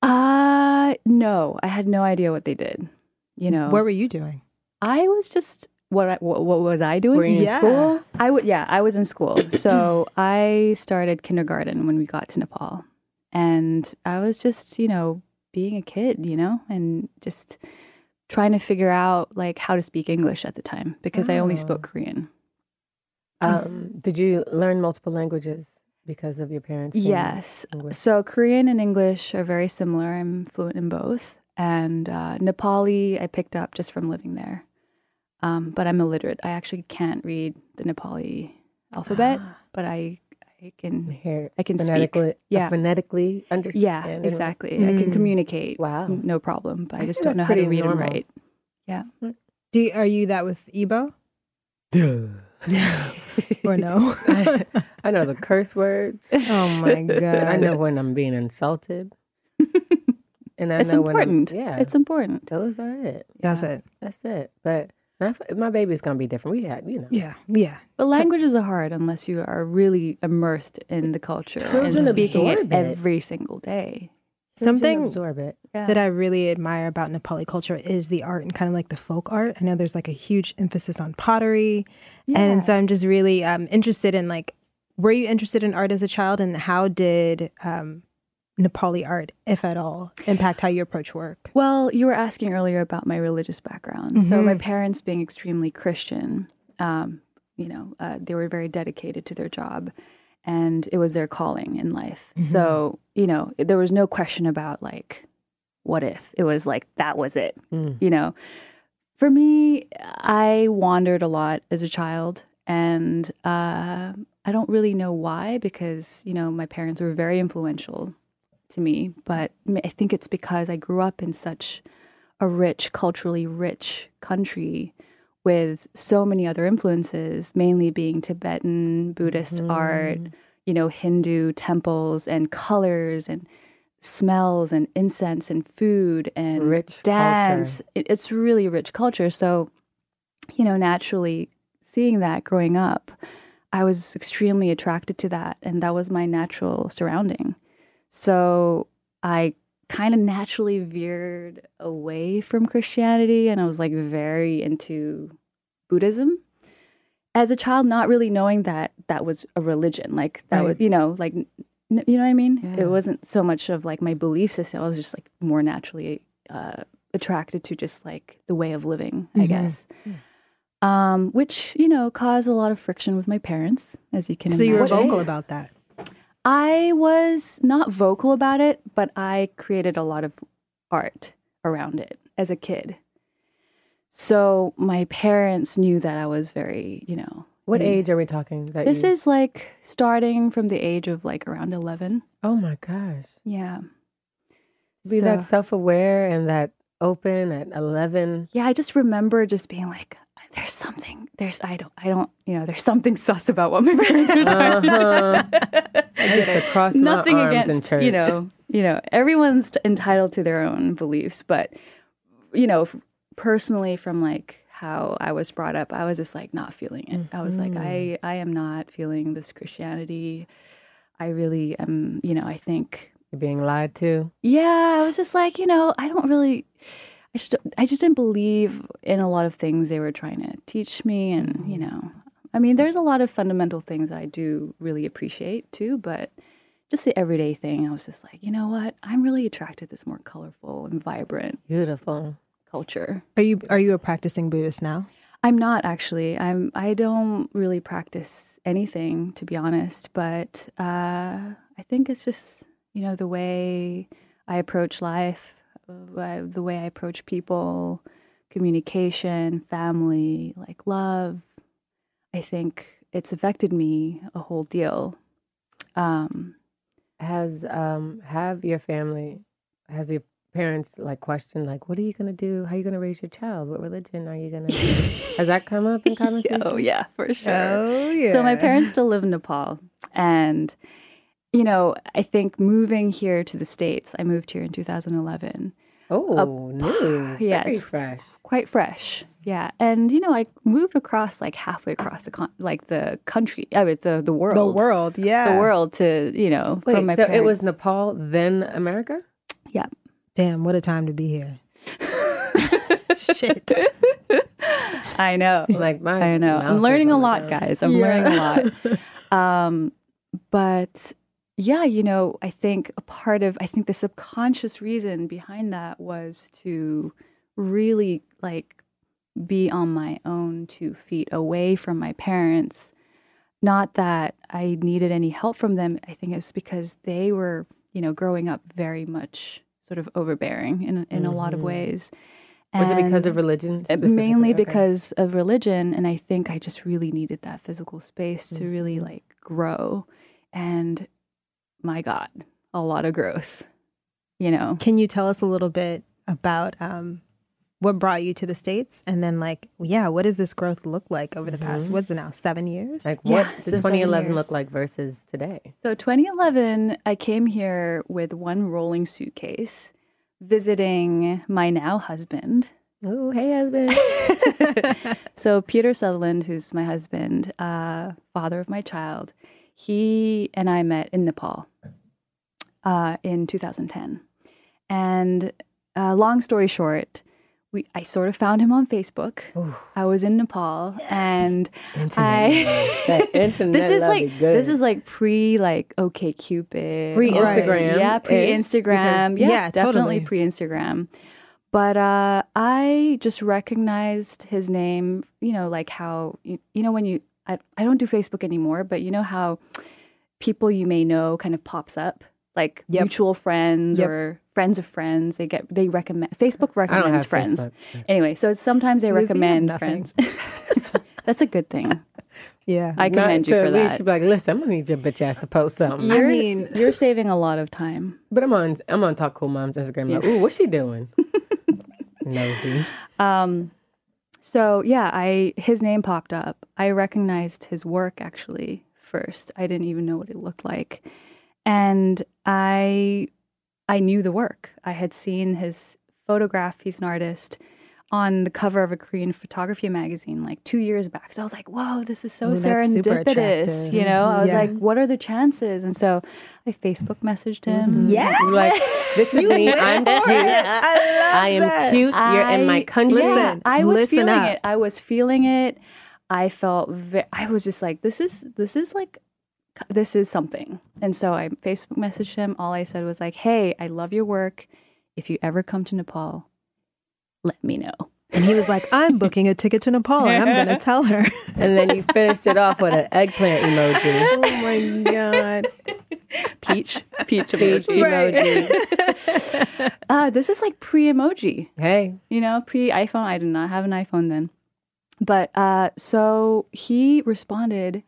Speaker 3: uh no, I had no idea what they did. You know,
Speaker 1: What were you doing?
Speaker 3: I was just what, I, what what was I doing?
Speaker 2: Were you
Speaker 1: Yeah.
Speaker 2: in school?
Speaker 3: I would yeah, I was in school. So I started kindergarten when we got to Nepal. And I was just, you know, being a kid, you know, and just trying to figure out like how to speak English at the time because I only
Speaker 2: Oh.
Speaker 3: spoke Korean.
Speaker 2: Um, did you learn multiple languages because of your parents?
Speaker 3: Yes.
Speaker 2: English?
Speaker 3: So Korean and English are very similar. I'm fluent in both. And uh, Nepali, I picked up just from living there. Um, but I'm illiterate. I actually can't read the Nepali alphabet, but I I can
Speaker 2: hear
Speaker 3: I can speak.
Speaker 2: phonetically,
Speaker 3: Yeah.
Speaker 2: phonetically understand.
Speaker 3: Yeah,
Speaker 2: and-
Speaker 3: exactly. I can
Speaker 1: communicate.
Speaker 3: communication.
Speaker 2: Wow.
Speaker 3: no problem. But I,
Speaker 2: I
Speaker 3: just don't know how to read
Speaker 2: normal.
Speaker 3: and write. Yeah.
Speaker 1: Do you, are you that with Ebo or no?
Speaker 2: I, I know the curse words.
Speaker 1: oh my god!
Speaker 2: I know when I'm being insulted. And I
Speaker 3: it's
Speaker 2: know when
Speaker 3: important.
Speaker 2: yeah,
Speaker 3: It's important.
Speaker 2: those are it.
Speaker 1: That's
Speaker 3: Yeah.
Speaker 1: it.
Speaker 2: That's it. But my, my baby's gonna be different. We had, you know,
Speaker 1: Yeah, yeah.
Speaker 3: But languages are hard unless you are really immersed in the culture and speaking it
Speaker 2: absorb it.
Speaker 3: every single day.
Speaker 2: Children
Speaker 1: Something
Speaker 2: absorb it.
Speaker 3: Yeah.
Speaker 1: that I really admire about Nepali culture is the art and kind of like the folk art. I know there's like a huge emphasis on pottery, and so I'm just really um, interested in like, were you interested in art as a child, and how did um, Nepali art, if at all, impact how you approach work?
Speaker 3: Well, you were asking earlier about my religious background. So
Speaker 1: Mhm.
Speaker 3: my parents being extremely Christian, um, you know, uh, they were very dedicated to their job, and it was their calling in life. So you know, there was no question about like, what if it was like that was it.
Speaker 2: Mm.
Speaker 3: You know, for me, I wandered a lot as a child, and uh, I don't really know why because you know my parents were very influential to me, but I think it's because I grew up in such a rich, culturally rich country with so many other influences, mainly being Tibetan, Buddhist mm-hmm. art, you know, Hindu temples and colors and smells and incense and food and
Speaker 2: Rich
Speaker 3: dance. It, it's really rich culture. So, you know, naturally seeing that growing up, I was extremely attracted to that. And that was my natural surrounding. So I kind of naturally veered away from Christianity and I was like very into Buddhism. As a child, not really knowing that that was a religion, like that was, you know, like, n- you know what I mean?
Speaker 2: Yeah.
Speaker 3: It wasn't so much of like my belief system. I was just like more naturally uh, attracted to just like the way of living, I
Speaker 1: Mhm.
Speaker 3: guess. Um, which, you know, caused a lot of friction with my parents, as you can imagine.
Speaker 1: So you were vocal about that.
Speaker 3: I was not vocal about it, but I created a lot of art around it as a kid. So my parents knew that I was very, you know.
Speaker 2: What age are we talking? That
Speaker 3: This
Speaker 2: you,
Speaker 3: is like starting from the age of like around 11.
Speaker 2: Oh my gosh.
Speaker 3: Yeah.
Speaker 2: Be that self aware and that open at eleven.
Speaker 3: Yeah, I just remember just being like, there's something, there's, I don't, I don't, you know, there's something sus about what my parents were trying to
Speaker 2: Uh-huh. I used to my
Speaker 3: nothing against you know you know everyone's entitled to their own beliefs but you know f- personally from like how i was brought up i was just like not feeling it. I was like i i am not feeling this christianity. I really am you know i think
Speaker 2: You're being lied to.
Speaker 3: yeah i was just like you know i don't really i just i just didn't believe in a lot of things they were trying to teach me and you know i mean there's a lot of fundamental things that i do really appreciate too but just the everyday thing i was just like you know what i'm really attracted to this more colorful and vibrant
Speaker 2: Beautiful.
Speaker 3: culture
Speaker 1: Are you are you a practicing Buddhist now?
Speaker 3: i'm not actually i'm i don't really practice anything to be honest but uh i think it's just you know the way i approach life the way i approach people communication family like love i think it's affected me a whole deal um
Speaker 2: Has um have your family has your parents like questioned like what are you gonna do? How are you gonna raise your child? What religion are you gonna? Has that come up in conversation?
Speaker 3: oh yeah for sure
Speaker 1: Oh yeah.
Speaker 3: So my parents still live in Nepal, and you know, I think moving here to the states, I moved here in 2011,
Speaker 2: Oh, new.
Speaker 3: yeah,
Speaker 2: Very
Speaker 3: it's-
Speaker 2: fresh.
Speaker 3: quite fresh, yeah. And you know, I moved across like halfway across the con- like the country, I mean, the the world,
Speaker 1: the world, yeah.
Speaker 3: the world to you know
Speaker 2: Wait,
Speaker 3: from my
Speaker 2: so
Speaker 3: parents.
Speaker 2: it was Nepal, then America?
Speaker 3: yeah.
Speaker 1: Damn, what a time to be here. Shit.
Speaker 3: I know.
Speaker 2: Like my
Speaker 3: I know. I'm learning a lot,
Speaker 2: ground.
Speaker 3: guys. I'm
Speaker 1: Yeah.
Speaker 3: learning a lot. Um, but yeah, you know, I think a part of I think the subconscious reason behind that was to really like be on my own two feet away from my parents. Not that I needed any help from them. I think it's because they were, you know, growing up very much sort of overbearing in in a lot of
Speaker 2: Mhm.
Speaker 3: ways.
Speaker 2: Was it because of religion?
Speaker 3: uh, mainly?
Speaker 2: Okay.
Speaker 3: because of religion and i think i just really needed that physical space to really
Speaker 2: Mhm.
Speaker 3: like grow and my god a lot of growth you know
Speaker 1: Can you tell us a little bit about um, what brought you to the states, and then like, yeah, what does this growth look like over the past?
Speaker 2: Mhm.
Speaker 1: What's it now? Seven years.
Speaker 2: Like
Speaker 3: Yeah,
Speaker 2: what
Speaker 3: it's
Speaker 2: did 2011
Speaker 3: years.
Speaker 2: look like versus today?
Speaker 3: so 2011 i came here with one rolling suitcase visiting my now husband
Speaker 2: Oh, hey husband.
Speaker 3: so Peter Sutherland, who's my husband, uh, father of my child, he and I met in Nepal uh, in 2010. And uh, long story short, we I sort of found him on Facebook.
Speaker 2: Ooh,
Speaker 3: I was in Nepal, and
Speaker 2: internet.
Speaker 3: I. This is like this is like pre like OkCupid,
Speaker 2: Pre
Speaker 1: Instagram
Speaker 3: yeah, pre Instagram, yeah,
Speaker 1: Yeah,
Speaker 3: definitely
Speaker 1: totally.
Speaker 3: pre Instagram. But uh, I just recognized his name, you know, like how you, you know when you I, I don't do Facebook anymore, but you know how people you may know kind of pops up like
Speaker 1: Yep.
Speaker 3: mutual friends
Speaker 1: Yep.
Speaker 3: or friends of friends. They get they recommend Facebook
Speaker 2: I don't
Speaker 3: recommends
Speaker 2: have
Speaker 3: friends.
Speaker 2: Facebook.
Speaker 3: Anyway, so it's sometimes they
Speaker 1: Lizzie,
Speaker 3: recommend friends. That's a good thing.
Speaker 1: yeah.
Speaker 3: I
Speaker 2: Not
Speaker 3: commend you for
Speaker 2: at least
Speaker 3: that.
Speaker 2: She'd be like, listen, I'm gonna need your bitch ass to post something.
Speaker 1: I
Speaker 3: You're,
Speaker 1: mean-
Speaker 3: you're saving a lot of time.
Speaker 2: But I'm on I'm on Talk Cool Mom's Instagram. Like, ooh, what's she doing? Nosy.
Speaker 3: Um, so yeah, I his name popped up. I recognized his work actually first. I didn't even know what it looked like, and I I knew the work. I had seen his photograph. He's an artist on the cover of a Korean photography magazine like two years back. So I was like, "Whoa, this is so
Speaker 1: Ooh, that's
Speaker 3: serendipitous!" You know, I was
Speaker 1: Yeah.
Speaker 3: like, "What are the chances?" And so I Facebook messaged him.
Speaker 1: Mm-hmm. Yes.
Speaker 2: Like, this is
Speaker 1: You
Speaker 2: me. I'm cute.
Speaker 1: I love
Speaker 2: I am
Speaker 1: that.
Speaker 2: cute. You're in my
Speaker 3: I-
Speaker 2: country.
Speaker 3: Yeah,
Speaker 1: Listen,
Speaker 3: I was
Speaker 1: listen
Speaker 3: feeling
Speaker 1: up.
Speaker 3: it. I was feeling it. I felt. Ve- I was just like, this is this is like, this is something. And so I Facebook messaged him. All I said was like, hey, I love your work. If you ever come to Nepal, let me know.
Speaker 1: And he was like, I'm booking a ticket to Nepal and I'm going to tell her.
Speaker 2: And then you finished it off with an eggplant emoji.
Speaker 1: oh my God.
Speaker 3: Peach, peach
Speaker 2: Peach
Speaker 3: emoji.
Speaker 2: emoji.
Speaker 3: Uh, this is like pre emoji.
Speaker 2: Hey,
Speaker 3: you know, pre iPhone. I did not have an iPhone then. But uh, so he responded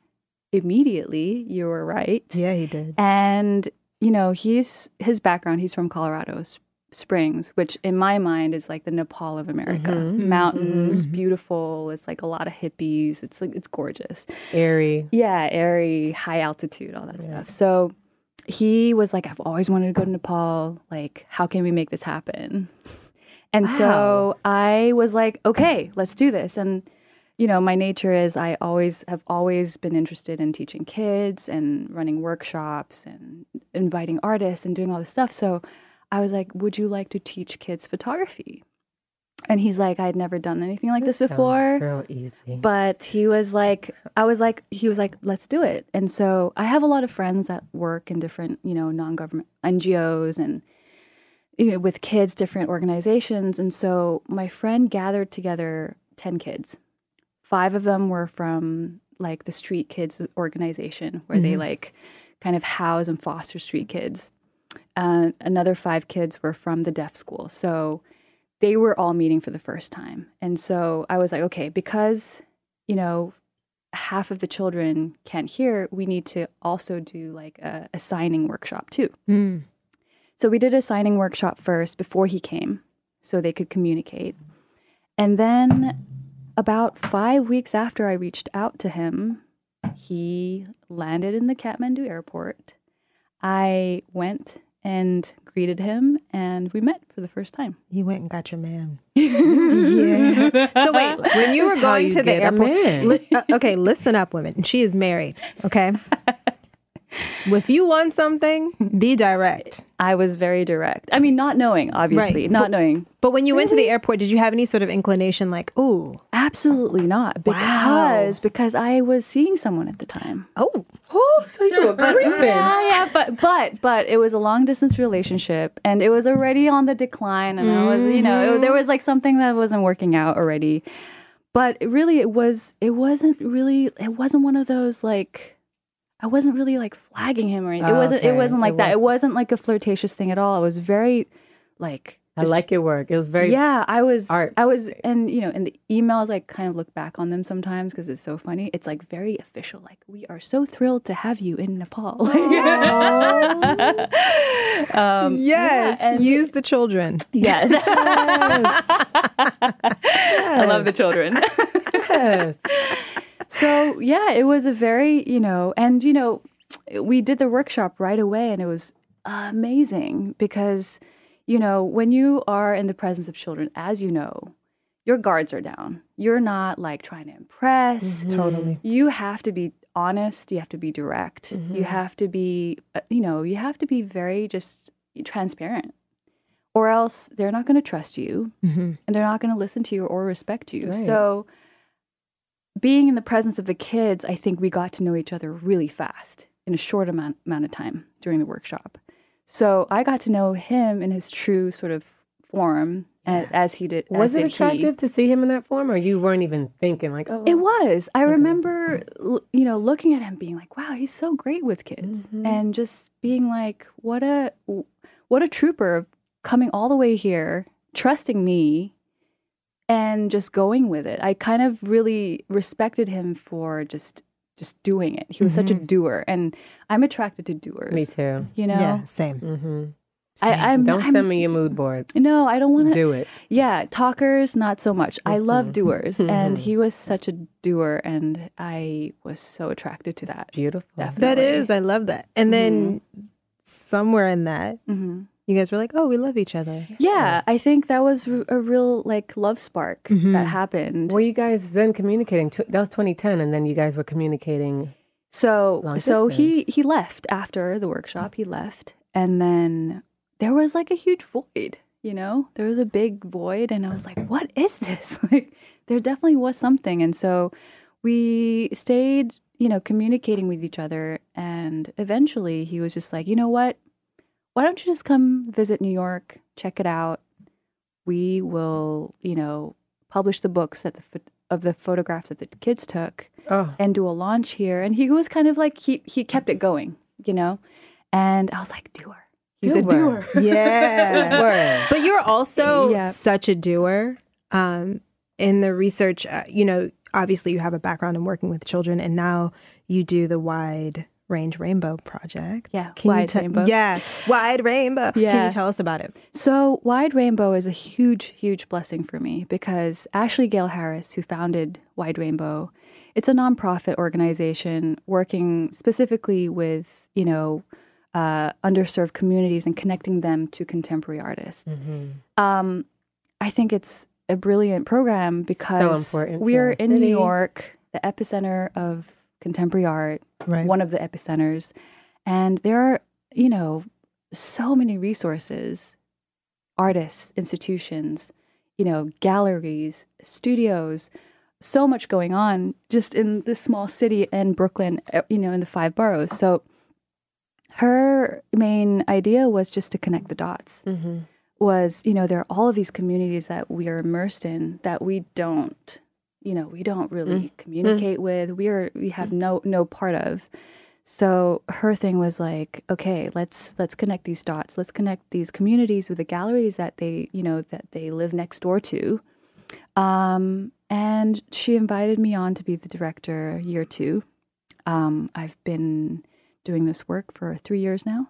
Speaker 3: immediately. You were right.
Speaker 1: Yeah, he did.
Speaker 3: And, you know, he's his background, he's from Colorado S- Springs, which in my mind is like the Nepal of America.
Speaker 2: Mhm.
Speaker 3: Mountains, beautiful. It's like a lot of hippies. It's like, it's gorgeous.
Speaker 2: airy.
Speaker 3: Yeah, airy, high altitude, all that
Speaker 2: Yeah.
Speaker 3: stuff. So he was like, I've always wanted to go to Nepal. Like, how can we make this happen? And so I was like, okay, let's do this. And, you know, my nature is I always have always been interested in teaching kids and running workshops and inviting artists and doing all this stuff. So I was like, would you like to teach kids photography? And he's like, I'd never done anything like this,
Speaker 2: sounds
Speaker 3: before.
Speaker 2: Real easy.
Speaker 3: but he was like i was like he was like let's do it. And so i have a lot of friends that work in different you know non-government ngos and you know with kids different organizations. And so my friend gathered together 10 kids. Five of them were from like the street kids organization where they mm-hmm. like kind of house and foster street kids uh, another five kids were from the deaf school so they were all meeting for the first time. And so I was like, okay, because, you know, half of the children can't hear, we need to also do like a, a signing workshop too.
Speaker 1: Mm.
Speaker 3: So we did a signing workshop first before he came so they could communicate. And then about five weeks after I reached out to him, he landed in the Kathmandu airport. I went and greeted him and we met for the first time.
Speaker 1: You went and got your man. yeah. So wait, when you
Speaker 2: This
Speaker 1: were going
Speaker 2: you
Speaker 1: to the airport, li- uh, okay, listen up, women. She is married. Okay. if you want something, be direct.
Speaker 3: I was very direct. I mean, not knowing, obviously,
Speaker 1: Right.
Speaker 3: not knowing.
Speaker 1: But when you went to the mm-hmm. airport, did you have any sort of inclination like, ooh,
Speaker 3: Absolutely not. Because because I was seeing someone at the time.
Speaker 1: oh,
Speaker 2: Oh, so you were creeping.
Speaker 3: Yeah, yeah, but but but it was a long distance relationship, and it was already on the decline, and I was, you know, it, there was like something that wasn't working out already. But really, it was, it wasn't really, it wasn't one of those like, I wasn't really like flagging him or anything. It
Speaker 2: Oh,
Speaker 3: wasn't, it wasn't like
Speaker 2: It
Speaker 3: that. It wasn't like a flirtatious thing at all. It was very, like,
Speaker 2: I like your work. It was very
Speaker 3: yeah, I was,
Speaker 2: art.
Speaker 3: I was, and you know, in the emails, I kind of look back on them sometimes because it's so funny. It's like very official. Like, we are so thrilled to have you in Nepal. um,
Speaker 1: yes,
Speaker 3: and-
Speaker 1: use the children.
Speaker 3: yes. I love the children.
Speaker 2: Yes.
Speaker 3: So yeah, it was a very, you know, and you know, we did the workshop right away, and it was amazing because, you know, when you are in the presence of children, as you know, your guards are down. You're not like trying to impress.
Speaker 1: Totally.
Speaker 3: You have to be honest. You have to be direct. You have to be, uh, you know, you have to be very just transparent, or else they're not going to trust you
Speaker 1: Mm-hmm.
Speaker 3: and they're not going to listen to you or respect you.
Speaker 2: Right.
Speaker 3: So, being in the presence of the kids, I think we got to know each other really fast in a short amount, amount of time during the workshop. So, I got to know him in his true sort of form a- as, he did.
Speaker 2: Was
Speaker 3: as
Speaker 2: it
Speaker 3: did he.
Speaker 2: attractive to see him in that form, or you weren't even thinking like, oh,
Speaker 3: It was. I remember, you know, looking at him, being like, "Wow, he's so great with kids,"
Speaker 2: Mhm.
Speaker 3: and just being like, "What a, what a trooper coming all the way here, trusting me, and just going with it." I kind of really respected him for just, just doing it. He was such a doer, and I'm attracted to doers.
Speaker 2: Me too.
Speaker 3: You know,
Speaker 1: Yeah, same.
Speaker 2: Mm-hmm.
Speaker 3: I, I'm.
Speaker 2: Don't
Speaker 3: I'm-
Speaker 2: send me your mood board.
Speaker 3: No, I don't want to.
Speaker 2: Do it.
Speaker 3: Yeah, talkers, not so much. I love doers, and he was such a doer, and I was so attracted to that.
Speaker 2: Beautiful.
Speaker 3: Definitely.
Speaker 1: That is, I love that. And then somewhere in that,
Speaker 3: hmm
Speaker 1: you guys were like, oh, we love each other.
Speaker 3: Yeah, I think that was a real like love spark
Speaker 1: Mhm.
Speaker 3: that happened.
Speaker 2: Were you guys then communicating? That was 2010, and then you guys were communicating.
Speaker 3: So
Speaker 2: Long
Speaker 3: so he he left after the workshop. He left, and then there was like a huge void. You know, there was a big void, and I was like, "What is this?" Like, there definitely was something, and so we stayed, you know, communicating with each other, and eventually he was just like, "You know what? Why don't you just come visit New York, check it out? We will, you know, publish the books that the of the photographs that the kids took."
Speaker 2: Oh,
Speaker 3: and do a launch here. And he was kind of like he he kept it going, you know. And I was like, doer. He's a
Speaker 2: Doer.
Speaker 3: doer.
Speaker 1: Yeah.
Speaker 2: word.
Speaker 1: But you're also
Speaker 3: Yeah.
Speaker 1: such a doer. Um, in the research, uh, you know, obviously you have a background in working with children, and now you do the wide range rainbow project.
Speaker 3: Yeah,
Speaker 1: Can you
Speaker 3: Wide
Speaker 1: te-
Speaker 3: Rainbow.
Speaker 1: Yeah, wide rainbow. Can you tell us about it?
Speaker 3: So Wide Rainbow is a huge, huge blessing for me because Ashley Gale Harris, who founded Wide Rainbow, it's a nonprofit organization working specifically with you know uh, underserved communities and connecting them to contemporary artists.
Speaker 2: Mhm.
Speaker 3: Um, I think it's a brilliant program because
Speaker 2: important to
Speaker 3: we're
Speaker 2: our
Speaker 3: in New. York, the epicenter of contemporary art,
Speaker 1: Right.
Speaker 3: one of the epicenters, and there are you know so many resources, artists, institutions, you know, galleries, studios, so much going on just in this small city in Brooklyn, uh, you know, in the five boroughs. So her main idea was just to connect the dots
Speaker 2: Mhm.
Speaker 3: was you know there are all of these communities that we are immersed in that we don't you know we don't really communicate with we are we have no no part of. So her thing was like okay let's let's connect these dots. Let's connect these communities with the galleries that they you know that they live next door to. Um, and she invited me on to be the director year two. Um, i've been doing this work for three years now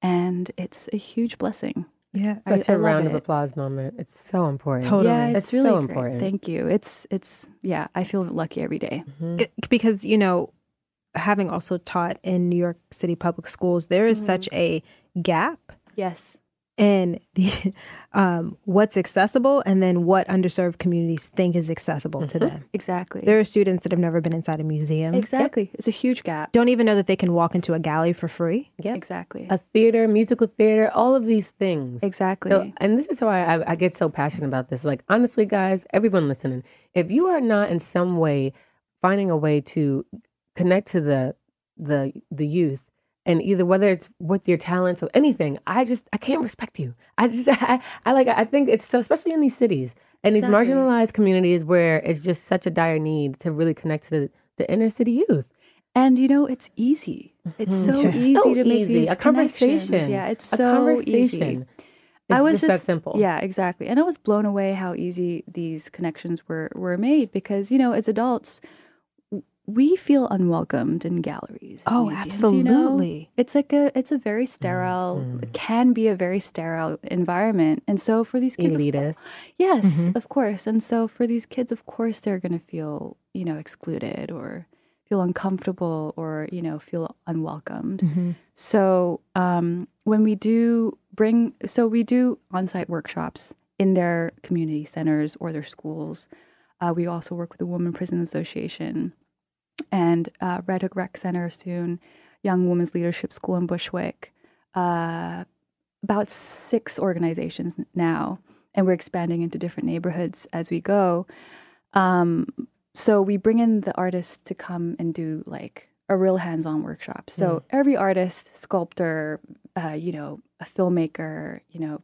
Speaker 3: and it's a huge blessing
Speaker 1: Yeah.
Speaker 3: I-
Speaker 2: Such
Speaker 3: I
Speaker 2: a
Speaker 3: love
Speaker 2: round of applause moment. It's so important.
Speaker 1: Totally.
Speaker 3: Yeah, it's,
Speaker 2: It's
Speaker 3: really
Speaker 2: so
Speaker 3: great.
Speaker 2: important.
Speaker 3: Thank you. It's it's yeah, I feel lucky every day.
Speaker 2: Mhm.
Speaker 1: It- because you know having also taught in new york city public schools there is such a gap
Speaker 3: Yes.
Speaker 1: In the um, what's accessible and then what underserved communities think is accessible to them.
Speaker 3: Exactly.
Speaker 1: There are students that have never been inside a museum,
Speaker 3: exactly. It's a huge gap.
Speaker 1: don't even know that they can walk into a gallery for free.
Speaker 2: Yep.
Speaker 3: Exactly.
Speaker 2: A theater, musical theater, all of these things.
Speaker 3: exactly.
Speaker 2: So, and this is why I, I get so passionate about this. Like, honestly, guys, everyone listening, if you are not in some way finding a way to connect to the the the youth, and either whether it's with your talents or anything, I just I can't respect you. I just I, I like I think it's so especially in these cities and these
Speaker 3: Exactly.
Speaker 2: marginalized communities where it's just such a dire need to really connect to the, the inner city youth.
Speaker 3: And you know, it's easy. It's mm-hmm. so
Speaker 1: Yes.
Speaker 3: easy
Speaker 2: So
Speaker 3: to make
Speaker 2: easy.
Speaker 3: these
Speaker 2: a conversation.
Speaker 3: Yeah, it's
Speaker 2: a
Speaker 3: so
Speaker 2: conversation.
Speaker 3: easy.
Speaker 2: It's
Speaker 3: I was
Speaker 2: just, that simple.
Speaker 3: Yeah, exactly. And I was blown away how easy these connections were were made because you know, as adults, we feel unwelcomed in galleries.
Speaker 1: Oh,
Speaker 3: museums, you know?
Speaker 1: absolutely.
Speaker 3: It's like a it's a very sterile
Speaker 2: Mm-hmm.
Speaker 3: it can be a very sterile environment. And so for these kids of
Speaker 2: Elitist.
Speaker 3: Yes,
Speaker 1: Mhm.
Speaker 3: of course. And so for these kids, of course, they're going to feel, you know, excluded or feel uncomfortable or, you know, feel unwelcomed.
Speaker 1: Mhm.
Speaker 3: So um, when we do bring, so we do on site workshops in their community centers or their schools. Uh, we also work with the Women Prison Association and uh, Red Hook Rec Center soon, Young Women's Leadership School in Bushwick. Uh, about six organizations now, and we're expanding into different neighborhoods as we go. Um, so we bring in the artists to come and do like a real hands-on workshop. So every artist, sculptor, uh, you know, a filmmaker, you know,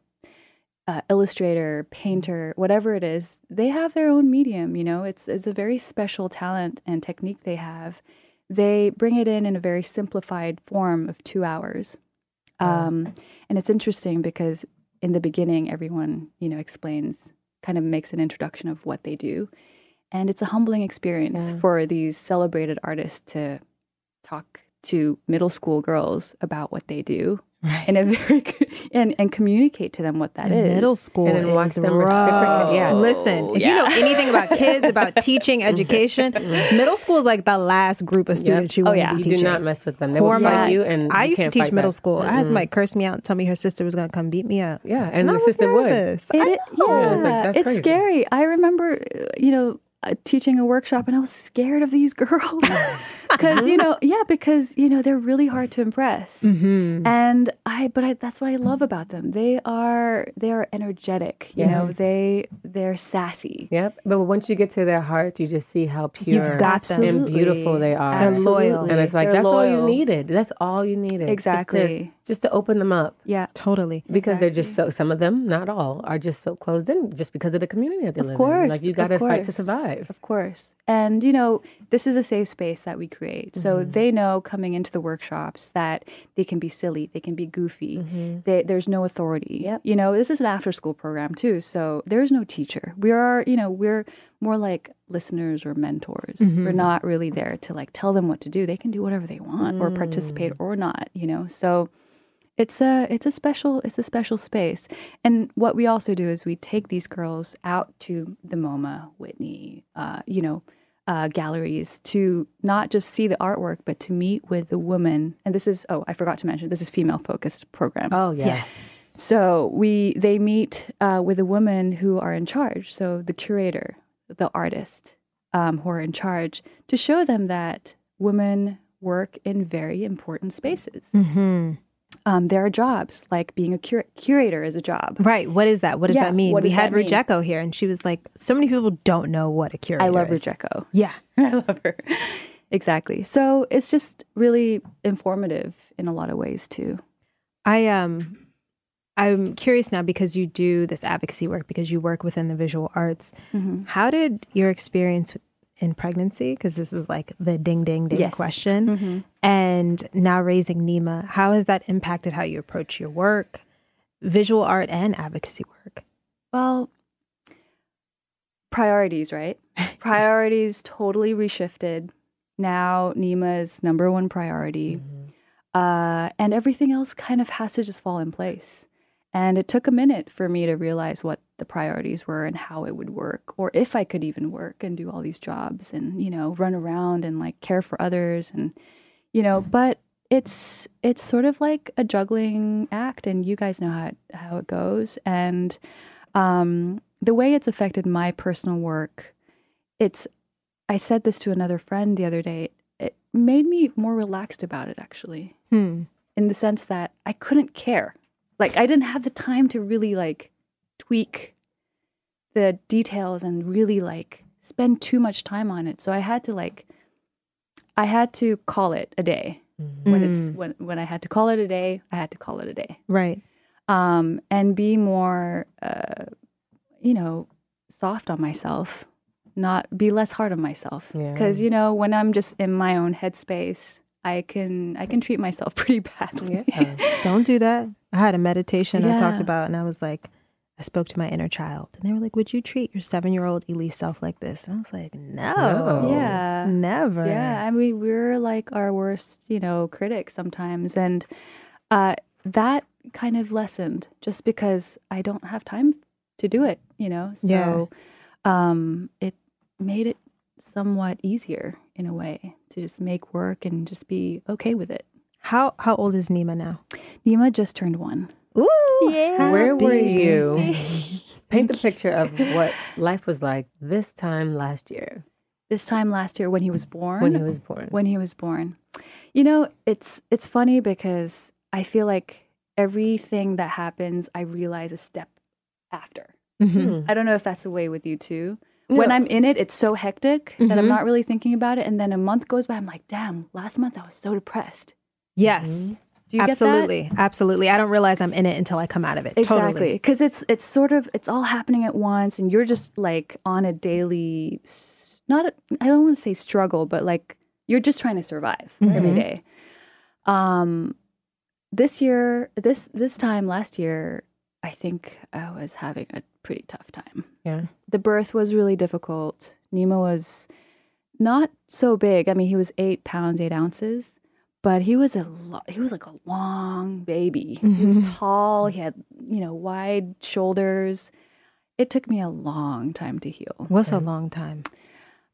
Speaker 3: uh, illustrator, painter, whatever it is, they have their own medium. You know, it's it's a very special talent and technique they have. They bring it in in a very simplified form of two hours, um, and it's interesting because in the beginning, everyone you know explains, kind of makes an introduction of what they do, and it's a humbling experience
Speaker 2: Yeah.
Speaker 3: for these celebrated artists to talk to middle school girls about what they do
Speaker 1: Right.
Speaker 3: in a very and and communicate to them what that
Speaker 1: And
Speaker 3: is.
Speaker 1: middle school
Speaker 2: And then watch them
Speaker 1: rough.
Speaker 2: reciprocate, yeah.
Speaker 1: Listen, if you know anything about kids, about teaching, education, middle school is like the last group of students you
Speaker 3: Oh,
Speaker 1: want
Speaker 3: yeah.
Speaker 1: to be
Speaker 2: You
Speaker 1: teaching.
Speaker 2: do not mess with them. They will fight you, and
Speaker 1: I
Speaker 2: you
Speaker 1: used to
Speaker 2: can't
Speaker 1: teach middle
Speaker 2: back.
Speaker 1: school. I had somebody curse me out and tell me her sister was going to come beat me up.
Speaker 2: Yeah, and,
Speaker 1: And I
Speaker 2: the
Speaker 1: was
Speaker 2: sister would.
Speaker 1: nervous.
Speaker 3: It,
Speaker 1: I
Speaker 3: it-
Speaker 1: know.
Speaker 3: yeah,
Speaker 2: It's like, that's
Speaker 3: it's
Speaker 2: crazy.
Speaker 3: scary. I remember, uh, you know, uh, teaching a workshop, and I was scared of these girls because you know, yeah, because you know they're really hard to impress.
Speaker 1: Mm-hmm.
Speaker 3: And I, but I, that's what I love about them. They are, they are energetic. You
Speaker 2: Yeah.
Speaker 3: know, they, they're sassy.
Speaker 2: Yep. But once you get to their hearts, you just see how pure
Speaker 1: got them.
Speaker 2: and beautiful they are.
Speaker 1: They're loyal.
Speaker 2: And it's like
Speaker 3: They're
Speaker 2: that's all you needed. That's all you needed. Just to-
Speaker 3: Exactly.
Speaker 2: Just to, open them up.
Speaker 3: Yeah.
Speaker 1: Totally.
Speaker 2: Because they're just so some of them, not all, are just so closed in just because of the community that they
Speaker 3: Of
Speaker 2: live in.
Speaker 3: course,
Speaker 2: Like you gotta fight to survive.
Speaker 3: Of course. And, you know, this is a safe space that we create. So mm-hmm. they know coming into the workshops that they can be silly, they can be goofy. Mm-hmm. They, there's no authority.
Speaker 2: Yep.
Speaker 3: You know, this is an after school program too. So there's no teacher. We are, you know, we're more like listeners or mentors. Mm-hmm. We're not really there to like tell them what to do. They can do whatever they want or participate mm. or not, you know. So it's a it's a special it's a special space. And what we also do is we take these girls out to the MoMA, Whitney, uh, you know, uh, galleries to not just see the artwork, but to meet with the woman. And this is oh, I forgot to mention this is female focused program.
Speaker 2: Oh yes.
Speaker 1: Yes.
Speaker 3: So we they meet uh, with the women who are in charge. So the curator, the artist, um, who are in charge to show them that women work in very important spaces.
Speaker 1: Mm-hmm.
Speaker 3: Um, there are jobs like being a cur- curator is a job.
Speaker 1: Right. What is that? What does
Speaker 3: Yeah,
Speaker 1: that mean?
Speaker 3: what
Speaker 1: we had? Rejeko here, and she was like, "So many people don't know what a curator is.
Speaker 3: I love
Speaker 1: is."
Speaker 3: Rejeko.
Speaker 1: Yeah.
Speaker 3: I love her. Exactly. So it's just really informative in a lot of ways too.
Speaker 1: I um I'm curious now because you do this advocacy work because you work within the visual arts.
Speaker 3: Mm-hmm.
Speaker 1: How did your experience in pregnancy because this is like the ding ding ding
Speaker 3: Yes.
Speaker 1: question
Speaker 3: Mm-hmm.
Speaker 1: and now raising Nima, how has that impacted how you approach your work, visual art and advocacy work?
Speaker 3: Well, priorities, right? priorities totally reshifted. Now Nima is number one priority. Uh, and everything else kind of has to just fall in place. And it took a minute for me to realize what the priorities were and how it would work, or if I could even work and do all these jobs and, you know, run around and like care for others. And, you know, but it's it's sort of like a juggling act, and you guys know how it, how it goes. And um, the way it's affected my personal work, it's. I said this to another friend the other day. It made me more relaxed about it, actually,
Speaker 1: Hmm.
Speaker 3: in the sense that I couldn't care. Like I didn't have the time to really like tweak the details and really like spend too much time on it. So I had to like I had to call it a day. When it's when when I had to call it a day, I had to call it a day.
Speaker 1: Right.
Speaker 3: Um and be more uh you know, soft on myself, not be less hard on myself.
Speaker 2: Yeah.
Speaker 3: Cuz you know, when I'm just in my own headspace, I can I can treat myself pretty badly.
Speaker 2: Yeah.
Speaker 1: Don't do that. I had a meditation I talked about, and I was like, I spoke to my inner child, and they were like, "Would you treat your seven-year-old Elise self like this?" And I was like, "No,
Speaker 2: No.
Speaker 3: Yeah.
Speaker 1: never."
Speaker 3: Yeah, I mean, we're like our worst, you know, critics sometimes, and uh, that kind of lessened just because I don't have time to do it, you know. So,
Speaker 1: Yeah.
Speaker 3: um, it made it somewhat easier in a way to just make work and just be okay with it.
Speaker 1: How how old is Nima now?
Speaker 3: Nima just turned one.
Speaker 1: Ooh,
Speaker 3: Yeah.
Speaker 2: Where were you? Paint the picture of what life was like this time last year
Speaker 3: This time last year when he was born.
Speaker 2: when he was born.
Speaker 3: when he was born. You know, it's it's funny because I feel like everything that happens, I realize a step after.
Speaker 1: Mhm.
Speaker 2: Hmm.
Speaker 3: I don't know if that's the way with you too. When I'm in it, it's so hectic that I'm
Speaker 1: Mhm.
Speaker 3: not really thinking about it, and then a month goes by, I'm like, damn, last month I was so depressed.
Speaker 1: Yes,
Speaker 3: Do you get that?
Speaker 1: absolutely, absolutely. I don't realize I'm in it until I come out of it.
Speaker 3: Exactly,
Speaker 1: Totally.
Speaker 3: because it's it's sort of it's all happening at once, and you're just like on a daily, s- not a, I don't want to say struggle, but like you're just trying to survive every
Speaker 1: Mhm.
Speaker 3: day. Um, this year, this this time last year, I think I was having a pretty tough time.
Speaker 2: yeah.
Speaker 3: The birth was really difficult. Nima was not so big. I mean, he was eight pounds eight ounces, but he was a lo- he was like a long baby. He was
Speaker 1: Mhm.
Speaker 3: tall. He had you know wide shoulders. It took me a long time to heal.
Speaker 1: What's a long time?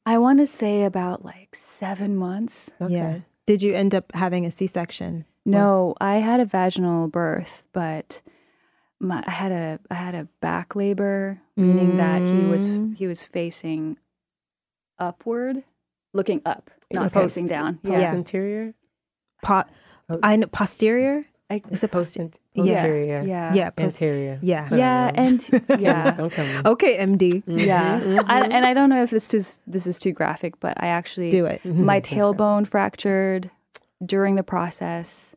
Speaker 3: I want to say about like seven months.
Speaker 2: Okay.
Speaker 1: Yeah. Did you end up having a C-section?
Speaker 3: No, I had a vaginal birth, but my, I had a I had a back labor, meaning that he was
Speaker 1: Mm.
Speaker 3: he was facing upward, looking up, not
Speaker 2: Okay.
Speaker 3: facing down.
Speaker 2: Post
Speaker 3: Yeah,
Speaker 1: Yeah.
Speaker 2: interior.
Speaker 1: Po-
Speaker 2: Oh.
Speaker 1: I know posterior.
Speaker 3: I,
Speaker 1: Is it
Speaker 2: Post
Speaker 1: post? Yeah.
Speaker 2: posterior.
Speaker 3: yeah,
Speaker 1: Yeah, post-
Speaker 2: Anterior.
Speaker 1: Yeah.
Speaker 3: yeah, and yeah,
Speaker 2: Don't come.
Speaker 1: Okay, MD,
Speaker 3: yeah.
Speaker 2: Mhm.
Speaker 3: I, and I don't know if this is this is too graphic, but I actually
Speaker 1: do it.
Speaker 3: my tailbone fractured during the process.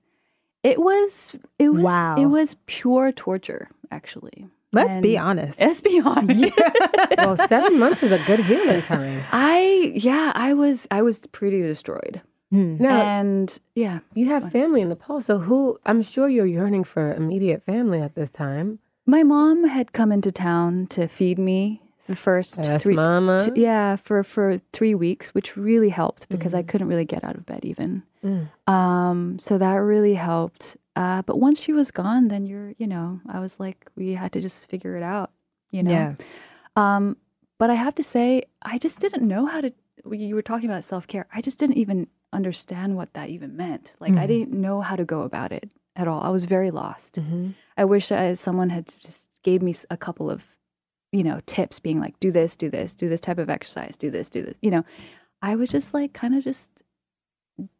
Speaker 3: It was it was
Speaker 1: Wow.
Speaker 3: it was pure torture, actually.
Speaker 1: Let's be honest.
Speaker 3: Let's be honest.
Speaker 2: well, seven months is a good healing time.
Speaker 3: I yeah, I was I was pretty destroyed.
Speaker 1: Hmm.
Speaker 2: Now,
Speaker 3: and yeah,
Speaker 2: you have family in Nepal, so who? I'm sure you're yearning for immediate family at this time.
Speaker 3: my mom had come into town to feed me the first
Speaker 2: Yes,
Speaker 3: three
Speaker 2: mama.
Speaker 3: t- yeah, for for 3 weeks, which really helped because I couldn't really get out of bed even.
Speaker 2: Mm.
Speaker 3: Um so that really helped. Uh but once she was gone, then you're, you know, I was like we had to just figure it out, you know.
Speaker 1: Yeah.
Speaker 3: Um, but I have to say, I just didn't know how to. You were talking about self care. I just didn't even understand what that even meant. Like, I
Speaker 1: Mhm.
Speaker 3: didn't know how to go about it at all. I was very lost.
Speaker 2: Mhm.
Speaker 3: I wish I, someone had just gave me a couple of, you know, tips, being like, do this, do this, do this type of exercise, do this, do this. You know, I was just like, kind of just,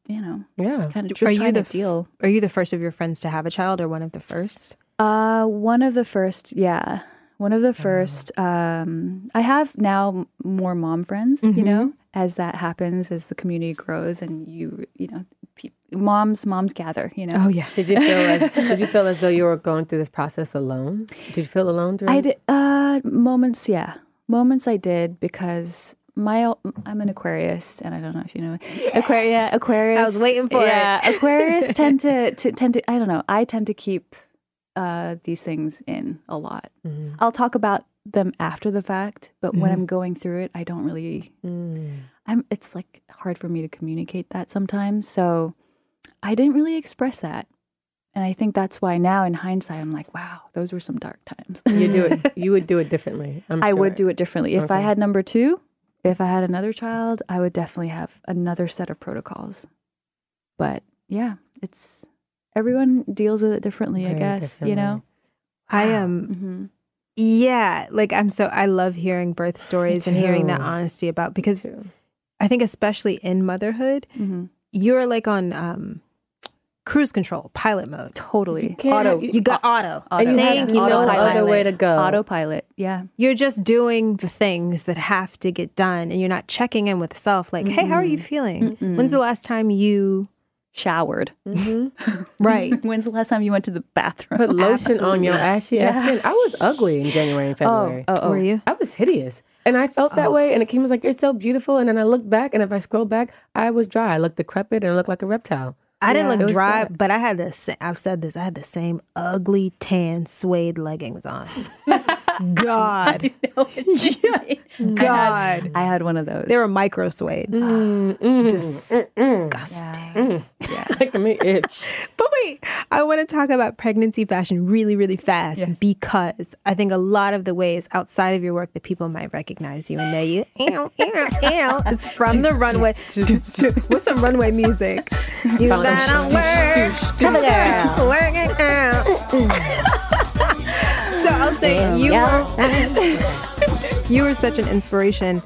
Speaker 3: you know,
Speaker 2: Yeah.
Speaker 3: just kind of
Speaker 1: Are
Speaker 3: just
Speaker 1: you the
Speaker 3: to deal.
Speaker 1: Are you the first of your friends to have a child, or one of the first?
Speaker 3: Uh, one of the first, yeah, one of the first. Um, I have now more mom friends. You
Speaker 1: Mhm.
Speaker 3: know, as that happens, as the community grows, and you, you know, pe- moms, moms gather. You know,
Speaker 1: Oh yeah.
Speaker 2: Did you feel as Did you feel as though you were going through this process alone? Did you feel alone during?
Speaker 3: I did uh, moments. Yeah, moments. I did because my I'm an Aquarius, and I don't know if you know Aquarius. Yeah, Aquarius.
Speaker 1: I was waiting for
Speaker 3: yeah,
Speaker 1: it.
Speaker 3: Yeah, Aquarius tend to, to tend to. I don't know. I tend to keep uh, these things in a lot.
Speaker 2: Mhm.
Speaker 3: I'll talk about them after the fact, but when
Speaker 1: Mhm.
Speaker 3: I'm going through it, I don't really.
Speaker 2: Mm.
Speaker 3: I'm. It's like hard for me to communicate that sometimes. So I didn't really express that, and I think that's why now, in hindsight, I'm like, wow, those were some dark times.
Speaker 2: You do it. You would do it differently. I'm
Speaker 3: I would do it differently if I had number two. If I had another child, I would definitely have another set of protocols. But yeah, it's everyone deals with it differently. I
Speaker 2: Very
Speaker 3: guess you know.
Speaker 1: I am.
Speaker 3: hmm
Speaker 1: Yeah, like I'm so I love hearing birth stories and hearing that honesty about because I think especially in motherhood,
Speaker 3: hmm
Speaker 1: you're like on um cruise control, pilot mode.
Speaker 3: Totally.
Speaker 2: can't-
Speaker 3: Auto.
Speaker 1: You got auto.
Speaker 3: auto.
Speaker 2: And you
Speaker 1: Thank
Speaker 2: have
Speaker 1: you,
Speaker 2: no
Speaker 3: autopilot.
Speaker 2: other way to go.
Speaker 3: Autopilot. Yeah.
Speaker 1: You're just doing the things that have to get done and you're not checking in with self like, "Hey, how are you feeling? When's the last time you
Speaker 3: Showered. Mm-hmm.
Speaker 1: right?
Speaker 3: When's the last time you went to the bathroom?
Speaker 2: Put lotion on your
Speaker 1: Absolutely.
Speaker 2: ashy ass
Speaker 3: Yeah.
Speaker 2: skin. I was ugly in January and
Speaker 3: oh,
Speaker 2: February.
Speaker 3: oh, oh.
Speaker 1: Were you?
Speaker 2: I was hideous. And I felt that oh. way. And it came was like, you're so beautiful. And then I looked back, and if I scroll back, I was dry. I looked decrepit and I looked like a reptile.
Speaker 1: I didn't
Speaker 2: It
Speaker 1: look dry,
Speaker 2: bad.
Speaker 1: but I had the sa- I've said this. I had the same ugly tan suede leggings on. God, God,
Speaker 3: I had one of those.
Speaker 1: they were micro suede.
Speaker 2: Mm,
Speaker 1: Disgusting.
Speaker 2: Making me itch.
Speaker 1: But wait, I want to talk about pregnancy fashion really, really fast because I think a lot of the ways outside of your work that people might recognize you and know you. Ew, ew, ew. It's from the runway. What's some runway music? You gotta work,
Speaker 2: Come here.
Speaker 1: work it out. So I'll say you were you were such an inspiration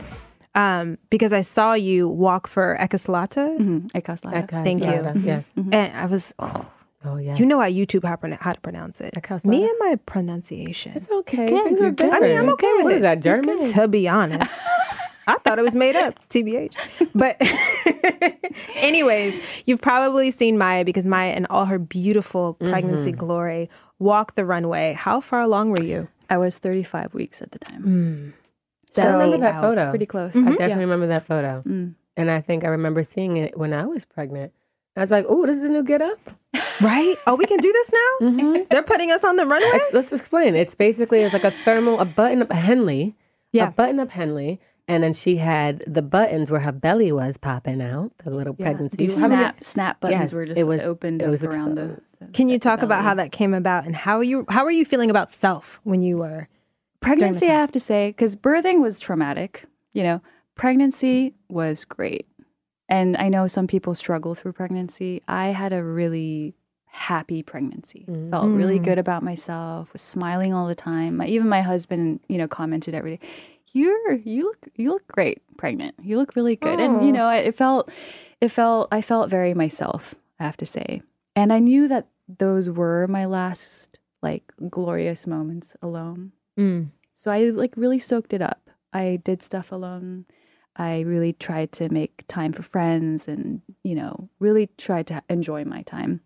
Speaker 1: um, because I saw you walk for Eckhaus Latta,
Speaker 3: Mhm. I cost loud.
Speaker 1: Thank you.
Speaker 2: Yes.
Speaker 1: and I was. Oh,
Speaker 2: Oh, yes.
Speaker 1: you know how YouTube how, pronoun- how to pronounce it.
Speaker 2: Eckhaus Latta?
Speaker 1: Me and my pronunciation.
Speaker 2: it's okay.
Speaker 3: good,
Speaker 2: Things
Speaker 3: you're
Speaker 2: different.
Speaker 1: I mean, I'm okay with
Speaker 2: What
Speaker 1: it.
Speaker 2: is that, German?
Speaker 1: To be honest, I thought it was made up, TBH. But, anyways, you've probably seen Maya because Maya, and all her beautiful pregnancy glory, walked the runway. How far along were you?
Speaker 3: I was 35 weeks at the time.
Speaker 2: I remember that
Speaker 1: out.
Speaker 2: photo.
Speaker 3: Pretty close.
Speaker 2: I definitely remember that photo.
Speaker 3: Mm.
Speaker 2: And I think I remember seeing it when I was pregnant. I was like, oh, this is a new get up.
Speaker 1: Right? Oh, we can do this now?
Speaker 2: Mm-hmm.
Speaker 1: They're putting us on the runway?
Speaker 2: Let's, let's explain. It's basically it's like a thermal, a button up a Henley,
Speaker 1: Yeah.
Speaker 2: a button up Henley, and then she had the buttons where her belly was popping out, the little pregnancy.
Speaker 3: These
Speaker 2: How
Speaker 3: snap snap buttons
Speaker 2: Yes,
Speaker 3: were just
Speaker 2: it was-
Speaker 3: opened
Speaker 2: it
Speaker 3: up
Speaker 2: was
Speaker 3: around
Speaker 2: exposed.
Speaker 3: the-
Speaker 1: Can you
Speaker 3: the
Speaker 1: talk about how that came about and how you how are you feeling about self when you were
Speaker 3: pregnancy? I have to say, because birthing was traumatic. You know, pregnancy was great, and I know some people struggle through pregnancy. I had a really happy pregnancy. Felt really hmm. good about myself. Was smiling all the time. My, even my husband, you know, commented every day. You're you look you look great pregnant. You look really good, and you oh. know it felt it felt I felt very myself. I have to say, and I knew that those were my last like glorious moments alone. Mm. So I like really soaked it up. I did stuff alone. I really tried to make time for friends and, you know, really tried to enjoy my time.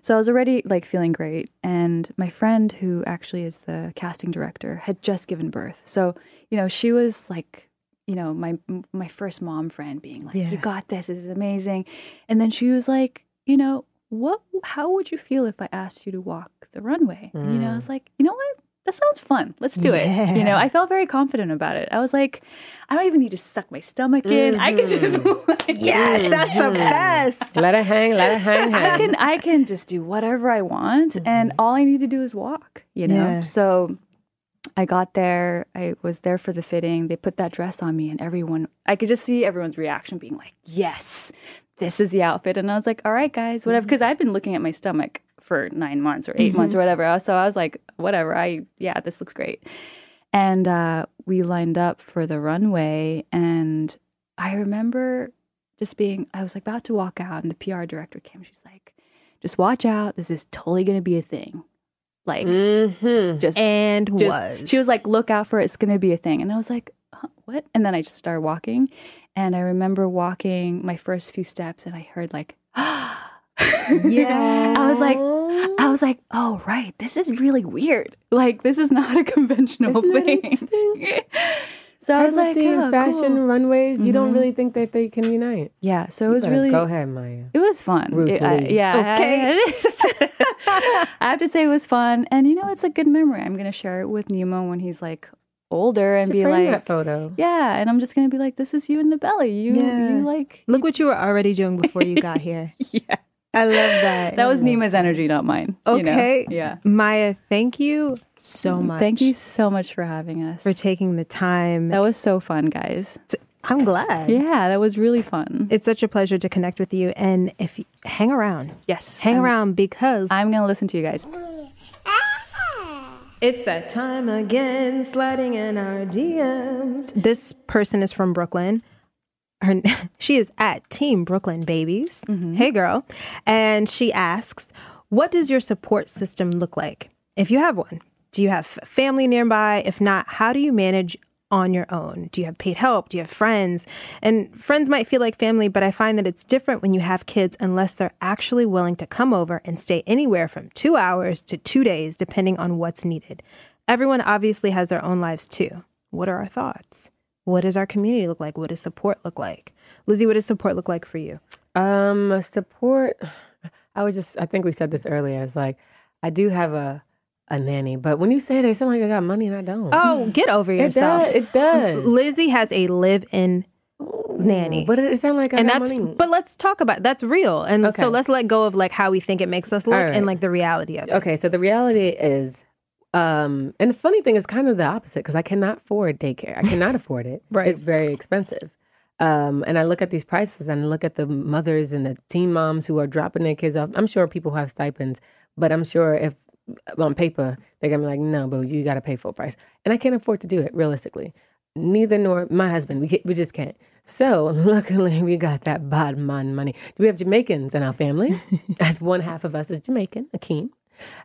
Speaker 3: So I was already like feeling great. And my friend, who actually is the casting director, had just given birth. So, you know, she was like, you know, my my first mom friend being like,
Speaker 1: Yeah.
Speaker 3: "You got this. This is amazing." And then she was like, "You know, what? How would you feel if I asked you to walk the runway?" And, you know, I was mm. like, "You know what? That sounds fun. Let's do it." You know, I felt very confident about it. I was like, "I don't even need to suck my stomach in. I can just mm-hmm. like,
Speaker 1: Yes, that's the best.
Speaker 2: Let it hang, let it hang,
Speaker 3: I can I can just do whatever I want and mm-hmm. all I need to do is walk, you know?
Speaker 1: Yeah.
Speaker 3: So I got there, I was there for the fitting. They put that dress on me and everyone I could just see everyone's reaction being like, "Yes, this is the outfit." And I was like, "All right, guys, whatever." Because I'd been looking at my stomach for 9 months or 8 months or whatever. So I was like, "Whatever. I yeah, this looks great." And uh, we lined up for the runway and I remember just being I was like about to walk out and the PR director came. She's like, just watch out. This is totally gonna be a thing. Like
Speaker 2: Mm-hmm.
Speaker 3: just
Speaker 1: And
Speaker 3: just
Speaker 1: was.
Speaker 3: she was like, look out for it, it's gonna be a thing. And I was like, huh, what? And then I just started walking. And I remember walking my first few steps and I heard like
Speaker 1: Yeah.
Speaker 3: I was like I was like, oh right, this is really weird. Like this is not a conventional
Speaker 2: Isn't that
Speaker 3: thing.
Speaker 2: interesting?
Speaker 3: so I was like,
Speaker 2: Pregnancy
Speaker 3: oh,
Speaker 2: fashion
Speaker 3: cool.
Speaker 2: runways, you don't
Speaker 3: Mhm.
Speaker 2: really think that they can unite.
Speaker 3: Yeah, so it was
Speaker 2: Better
Speaker 3: really
Speaker 2: Go ahead, Maya.
Speaker 3: It was fun. It- I- yeah.
Speaker 1: Okay.
Speaker 3: I, I have to say it was fun. And you know, it's a good memory. I'm going to share it with Nima when he's like older and be like,
Speaker 2: that photo.
Speaker 3: yeah. And I'm just to be like, this is you in the belly. You,
Speaker 1: Yeah.
Speaker 3: you like,
Speaker 1: Look what you were already doing before you got here.
Speaker 3: yeah.
Speaker 1: I love that.
Speaker 3: That was Nima's energy, not mine. you know?
Speaker 1: Okay.
Speaker 3: Yeah.
Speaker 1: Maya, thank you so mm-hmm. much.
Speaker 3: Thank you so much for having us.
Speaker 1: for taking the time.
Speaker 3: that was so fun, guys.
Speaker 1: I'm glad.
Speaker 3: Yeah, that was really fun.
Speaker 1: It's such a pleasure to connect with you. And if you hang around,
Speaker 3: yes.
Speaker 1: hang
Speaker 3: I'm,
Speaker 1: around because
Speaker 3: I'm going to listen to you guys.
Speaker 1: It's that time again, sliding in our DMs. This person is from Brooklyn. Her, she is at Team Brooklyn Babies. Mm-hmm. Hey, girl. And she asks, What does your support system look like? If you have one, do you have family nearby? If not, how do you manage on your own? Do you have paid help? Do you have friends? And friends might feel like family, but I find that it's different when you have kids unless they're actually willing to come over and stay anywhere from two hours to two days, depending on what's needed. Everyone obviously has their own lives too. What are our thoughts? What does our community look like? What does support look like? Lizzie, what does support look like for you?
Speaker 2: Um, support. I was just. I think we said this earlier. It's like I do have a a nanny, but when you say that, it sounds like I got money and I don't.
Speaker 1: Oh, get over
Speaker 2: it
Speaker 1: yourself.
Speaker 2: does. It does.
Speaker 1: Lizzie has a live-in nanny.
Speaker 2: But it sounds like I
Speaker 1: and
Speaker 2: got
Speaker 1: that's
Speaker 2: money.
Speaker 1: but let's talk about that's real and
Speaker 2: Okay.
Speaker 1: so let's let go of like how we think it makes us look
Speaker 2: right.
Speaker 1: and like the reality of it
Speaker 2: Okay, so the reality is, um, and the funny thing is kind of the opposite because I cannot afford daycare. I cannot afford it.
Speaker 1: Right.
Speaker 2: It's very expensive. Um, and I look at these prices and I look at the mothers and the teen moms who are dropping their kids off. I'm sure people who have stipends, but I'm sure if on paper they're gonna be like, no, but you got to pay full price, and I can't afford to do it realistically. Neither nor my husband. We get, we just can't. So luckily we got that bottom man money. We have Jamaicans in our family. As one half of us is Jamaican, Akeem.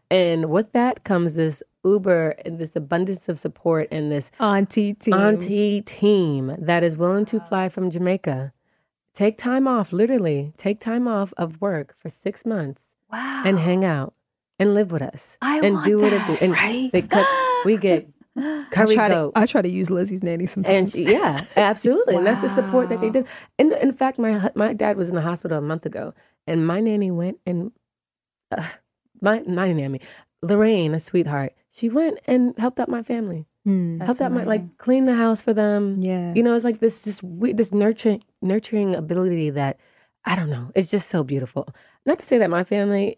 Speaker 2: And with that comes this uber and this abundance of support and this
Speaker 1: auntie team
Speaker 2: auntie team that is willing to fly from Jamaica, take time off, literally take time off of work for six months
Speaker 3: Wow.
Speaker 2: and hang out and live with us
Speaker 3: I
Speaker 2: and
Speaker 3: want
Speaker 2: do what it do. And
Speaker 1: right?
Speaker 2: they cook, we get
Speaker 1: I
Speaker 2: curry
Speaker 1: try to. I try to use Lizzie's nanny sometimes.
Speaker 2: And
Speaker 1: sometimes
Speaker 2: she- yeah, absolutely, and that's the support that they did. And in fact, my my dad was in the hospital a month ago, and my nanny went and uh, my my nanny, Lorraine, a sweetheart, she went and helped out my family,
Speaker 1: Hmm.
Speaker 2: helped out my like clean the house for them.
Speaker 1: yeah
Speaker 2: You know, it's like this just we- this nurturing nurturing ability that I don't know. It's just so beautiful. Not to say that my family,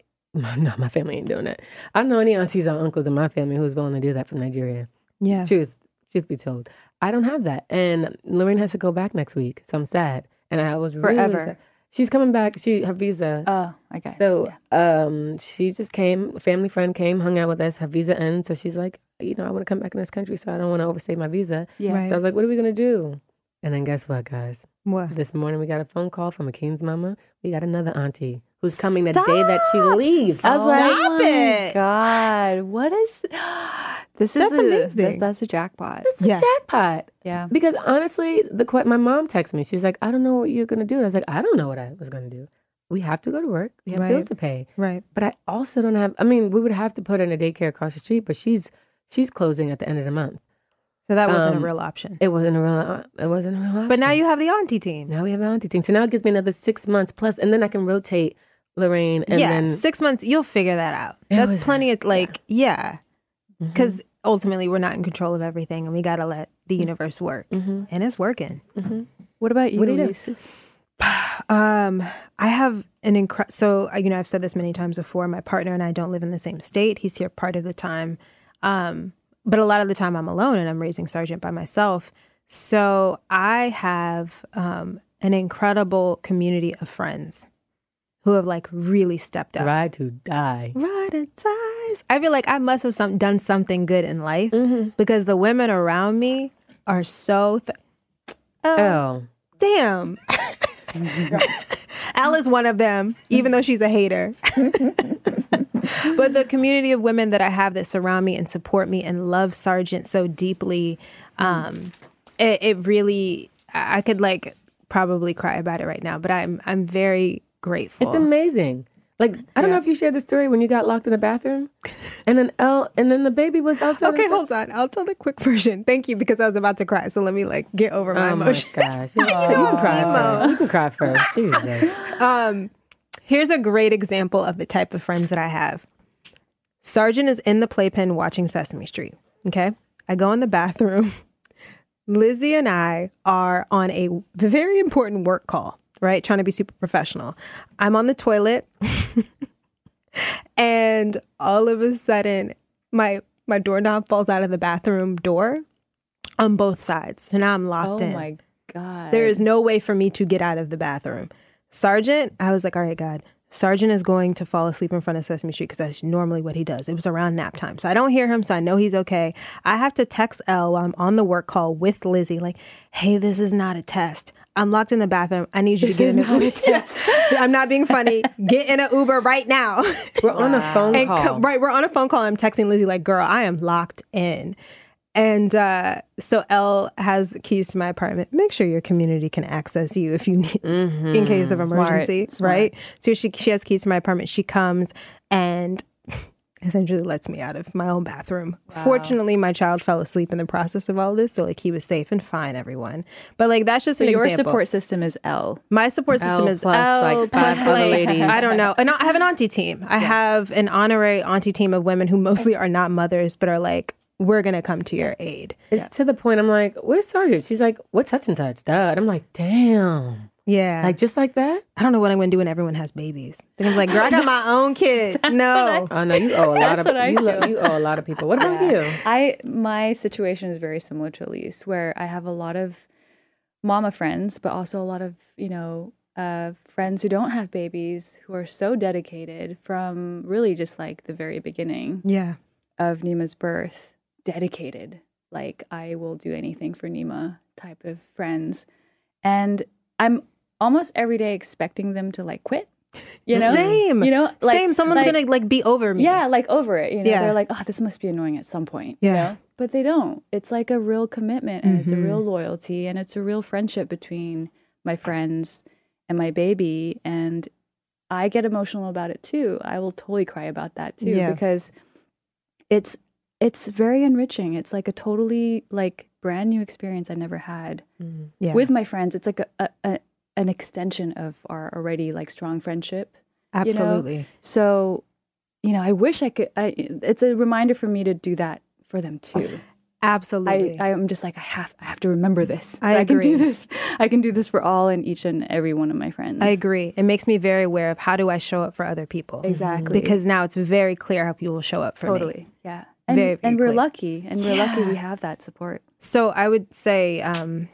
Speaker 2: no, my family ain't doing that. I don't know any aunties or uncles in my family who's willing to do that from Nigeria.
Speaker 1: yeah
Speaker 2: Truth, truth be told, I don't have that. And Lorraine has to go back next week, so I'm sad. And I was really
Speaker 3: Forever.
Speaker 2: sad. She's coming back. She her visa.
Speaker 3: Oh, okay.
Speaker 2: so um, she just came. Family friend came, hung out with us. Her visa ends, so she's like, you know, I want to come back in this country, so I don't want to overstay my visa.
Speaker 3: yeah.
Speaker 1: Right.
Speaker 2: So I was like, what are we gonna do? And then guess what, guys?
Speaker 1: what
Speaker 2: This morning we got a phone call from Akeem's mama. We got another auntie who's coming the day that she leaves. I was like,
Speaker 1: Stop
Speaker 3: oh my
Speaker 1: it.
Speaker 3: God, what is this? Is
Speaker 1: That's
Speaker 3: a,
Speaker 1: amazing.
Speaker 3: that- that's a jackpot.
Speaker 2: it's a
Speaker 1: Yeah.
Speaker 2: jackpot.
Speaker 3: Yeah.
Speaker 2: Because honestly, the my mom texted me. She was like, I don't know what you're gonna do. And I was like, I don't know what I was gonna do. We have to go to work. We have
Speaker 1: Right.
Speaker 2: bills to pay.
Speaker 1: right
Speaker 2: But I also don't have. I mean, we would have to put her in a daycare across the street, but she's she's closing at the end of the month.
Speaker 1: So that wasn't
Speaker 2: Um,
Speaker 1: a real option
Speaker 2: It wasn't a real. uh, It wasn't a real. Option.
Speaker 1: but now you have the auntie team
Speaker 2: now we have an auntie team. So now it gives me another six months plus, and then I can rotate Lorraine, and
Speaker 1: yeah
Speaker 2: then
Speaker 1: six months you'll figure that out that's
Speaker 2: was-
Speaker 1: plenty of like yeah because ultimately we're not in control of everything and we got to let the universe work
Speaker 2: Mhm.
Speaker 1: and it's working
Speaker 2: Mhm.
Speaker 3: What about you?
Speaker 2: What do you do?
Speaker 1: Um, I have an incredible. So uh, you know, I've said this many times before. My partner and I don't live in the same state. He's here part of the time, um, but a lot of the time I'm alone and I'm raising Sergeant by myself. So I have um, an incredible community of friends who have like really stepped up.
Speaker 2: ride to die.
Speaker 1: Ride or dies. I feel like I must have some done something good in life
Speaker 2: Mm-hmm.
Speaker 1: because the women around me are so. Th- oh,
Speaker 2: Oh,
Speaker 1: damn. Is one of them, even though she's a hater. but the community of women that I have that surround me and support me and love Sargent so deeply, um, it, it really, I could like probably cry about it right now, but I'm I'm very grateful.
Speaker 2: it's amazing. Like I don't know if you shared the story when you got locked in the bathroom, and then Elle, and then the baby was outside.
Speaker 1: Okay,
Speaker 2: the-
Speaker 1: hold on. I'll tell the quick version. Thank you, because I was about to cry. So let me like get over my
Speaker 2: Oh my gosh! You, can cry first. You can cry first. Jesus.
Speaker 1: Um, here's a great example of the type of friends that I have. Sergeant is in the playpen watching Sesame Street. Okay. I go in the bathroom. Lizzie and I are on a very important work call, right? Trying to be super professional. I'm on the toilet and all of a sudden my my doorknob falls out of the bathroom door on both sides. So now I'm locked
Speaker 3: Oh
Speaker 1: in.
Speaker 3: Oh my God.
Speaker 1: There is no way for me to get out of the bathroom. Sergeant, I was like, all right, God. Sergeant is going to fall asleep in front of Sesame Street because that's normally what he does. It was around nap time. So I don't hear him, so I know he's okay. I have to text Elle while I'm on the work call with Lizzie, like, hey, this is not a test. I'm locked in the bathroom. I need you to get in an Uber. Yes. I'm not being funny. Get in an Uber right now.
Speaker 2: We're on a phone
Speaker 1: and
Speaker 2: call.
Speaker 1: co- right, we're on a phone call. I'm texting Lizzie, like, girl, I am locked in. And uh, so Elle has keys to my apartment. Make sure your community can access you if you need, in case of emergency,
Speaker 3: Smart.
Speaker 1: right? So she she has keys to my apartment. She comes and essentially lets me out of my own bathroom. Fortunately, my child fell asleep in the process of all this, so like he was safe and fine. Everyone, but like that's just
Speaker 3: so
Speaker 1: an
Speaker 3: your
Speaker 1: example.
Speaker 3: support system is Elle.
Speaker 1: My support system
Speaker 2: Elle
Speaker 1: is
Speaker 2: plus,
Speaker 1: Elle
Speaker 2: like, five
Speaker 1: plus
Speaker 2: other
Speaker 1: like
Speaker 2: ladies.
Speaker 1: I don't know. And I have an auntie team. I have an honorary auntie team of women who mostly are not mothers, but are like, we're gonna come to your aid.
Speaker 2: It's to the point I'm like, where's Sergeant? She's like, what's such and such? Duh. And I'm like, damn.
Speaker 1: Yeah,
Speaker 2: Like just like that?
Speaker 1: I don't know what I'm gonna do when everyone has babies. Then I'm like, girl, I got my own kid. no,
Speaker 2: Oh no, you owe a lot of
Speaker 3: I
Speaker 2: you, lo- you owe a lot of people. What about you?
Speaker 3: I my situation is very similar to Elise, where I have a lot of mama friends, but also a lot of you know uh, friends who don't have babies who are so dedicated from really just like the very beginning
Speaker 1: yeah,
Speaker 3: of Nima's birth. Dedicated, like I will do anything for Nima type of friends, and I'm almost every day expecting them to like quit. You know,
Speaker 1: Same.
Speaker 3: You know, like,
Speaker 1: same. Someone's
Speaker 3: like-
Speaker 1: gonna like be over me.
Speaker 3: yeah, like over it. You know,
Speaker 1: Yeah.
Speaker 3: they're like, oh, this must be annoying at some point.
Speaker 1: Yeah.
Speaker 3: You know? But they don't. It's like a real commitment and it's a real mm-hmm. loyalty and it's a real friendship between my friends and my baby. And I get emotional about it too. I will totally cry about that too
Speaker 1: Yeah.
Speaker 3: because it's it's very enriching. It's like a totally like brand new experience I never had mm-hmm.
Speaker 1: yeah,
Speaker 3: with my friends. It's like a, a, a an extension of our already like strong friendship.
Speaker 1: absolutely.
Speaker 3: So, you know, I wish I could. I, it's a reminder for me to do that for them too.
Speaker 1: Absolutely.
Speaker 3: I am just like I have I have to remember this.
Speaker 1: I
Speaker 3: I can do this. I can do this for all and each and every one of my friends.
Speaker 1: I agree. It makes me very aware of how do I show up for other people.
Speaker 3: exactly
Speaker 1: Because now it's very clear how people show up for me.
Speaker 3: totally yeah. And,
Speaker 1: Very, very
Speaker 3: and we're lucky, and we're lucky we have that support.
Speaker 1: So I would say um,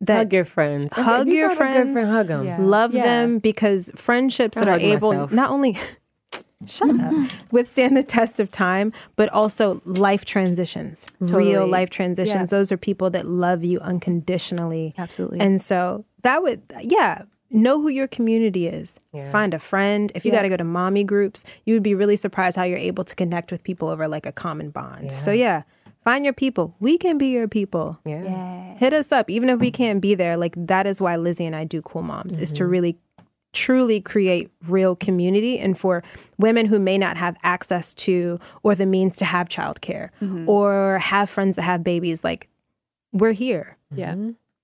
Speaker 1: that
Speaker 2: hug your friends.
Speaker 1: Hug
Speaker 2: if you
Speaker 1: your
Speaker 2: got
Speaker 1: friends.
Speaker 2: Friend, hug them.
Speaker 3: Yeah.
Speaker 1: love
Speaker 3: Yeah.
Speaker 1: them because friendships
Speaker 2: I
Speaker 1: that are able
Speaker 2: myself.
Speaker 1: not only shut up withstand the test of time but also life transitions real life transitions
Speaker 3: Yeah.
Speaker 1: those are people that love you unconditionally
Speaker 3: Absolutely.
Speaker 1: and so that would yeah know who your community is
Speaker 2: Yeah.
Speaker 1: find a friend if you
Speaker 3: Yeah.
Speaker 1: got to go to mommy groups you would be really surprised how you're able to connect with people over like a common bond so yeah find your people. We can be your people.
Speaker 2: Yeah.
Speaker 3: yeah.
Speaker 1: hit us up even if we can't be there. Like that is why lizzie and i do cool moms is to mm-hmm. really truly create real community and for women who may not have access to or the means to have childcare mm-hmm. or have friends that have babies. Like we're here.
Speaker 3: Yeah.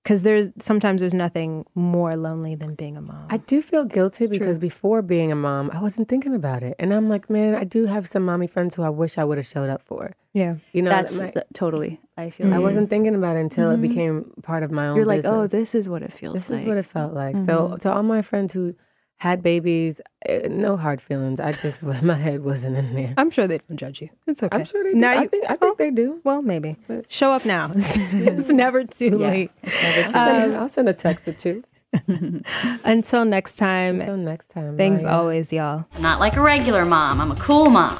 Speaker 1: Because there's sometimes there's nothing more lonely than being a mom
Speaker 2: I do feel guilty because before being a mom, I wasn't thinking about it, and I'm like, man, I do have some mommy friends who I wish I would have showed up for.
Speaker 1: yeah
Speaker 2: You know,
Speaker 3: That's
Speaker 2: my-
Speaker 3: th- totally. I feel.
Speaker 2: I wasn't thinking about it until it mm-hmm. became part of my own.
Speaker 3: You're like, oh,
Speaker 2: business.
Speaker 3: oh, this is what it feels like.
Speaker 2: This
Speaker 3: like.
Speaker 2: is what it felt like. So mm-hmm. to all my friends who had babies, eh, no hard feelings. I just my head wasn't in there.
Speaker 1: i'm sure they don't judge you it's okay
Speaker 2: I'm sure they do.
Speaker 1: now
Speaker 2: I
Speaker 1: you,
Speaker 2: think I think they do.
Speaker 1: well maybe show up now it's never too
Speaker 3: Yeah.
Speaker 1: late
Speaker 2: I'll send, a, I'll send a text or two.
Speaker 1: until next time
Speaker 2: Until next time.
Speaker 1: thanks
Speaker 2: bye.
Speaker 1: always y'all
Speaker 4: Not like a regular mom. I'm a cool mom.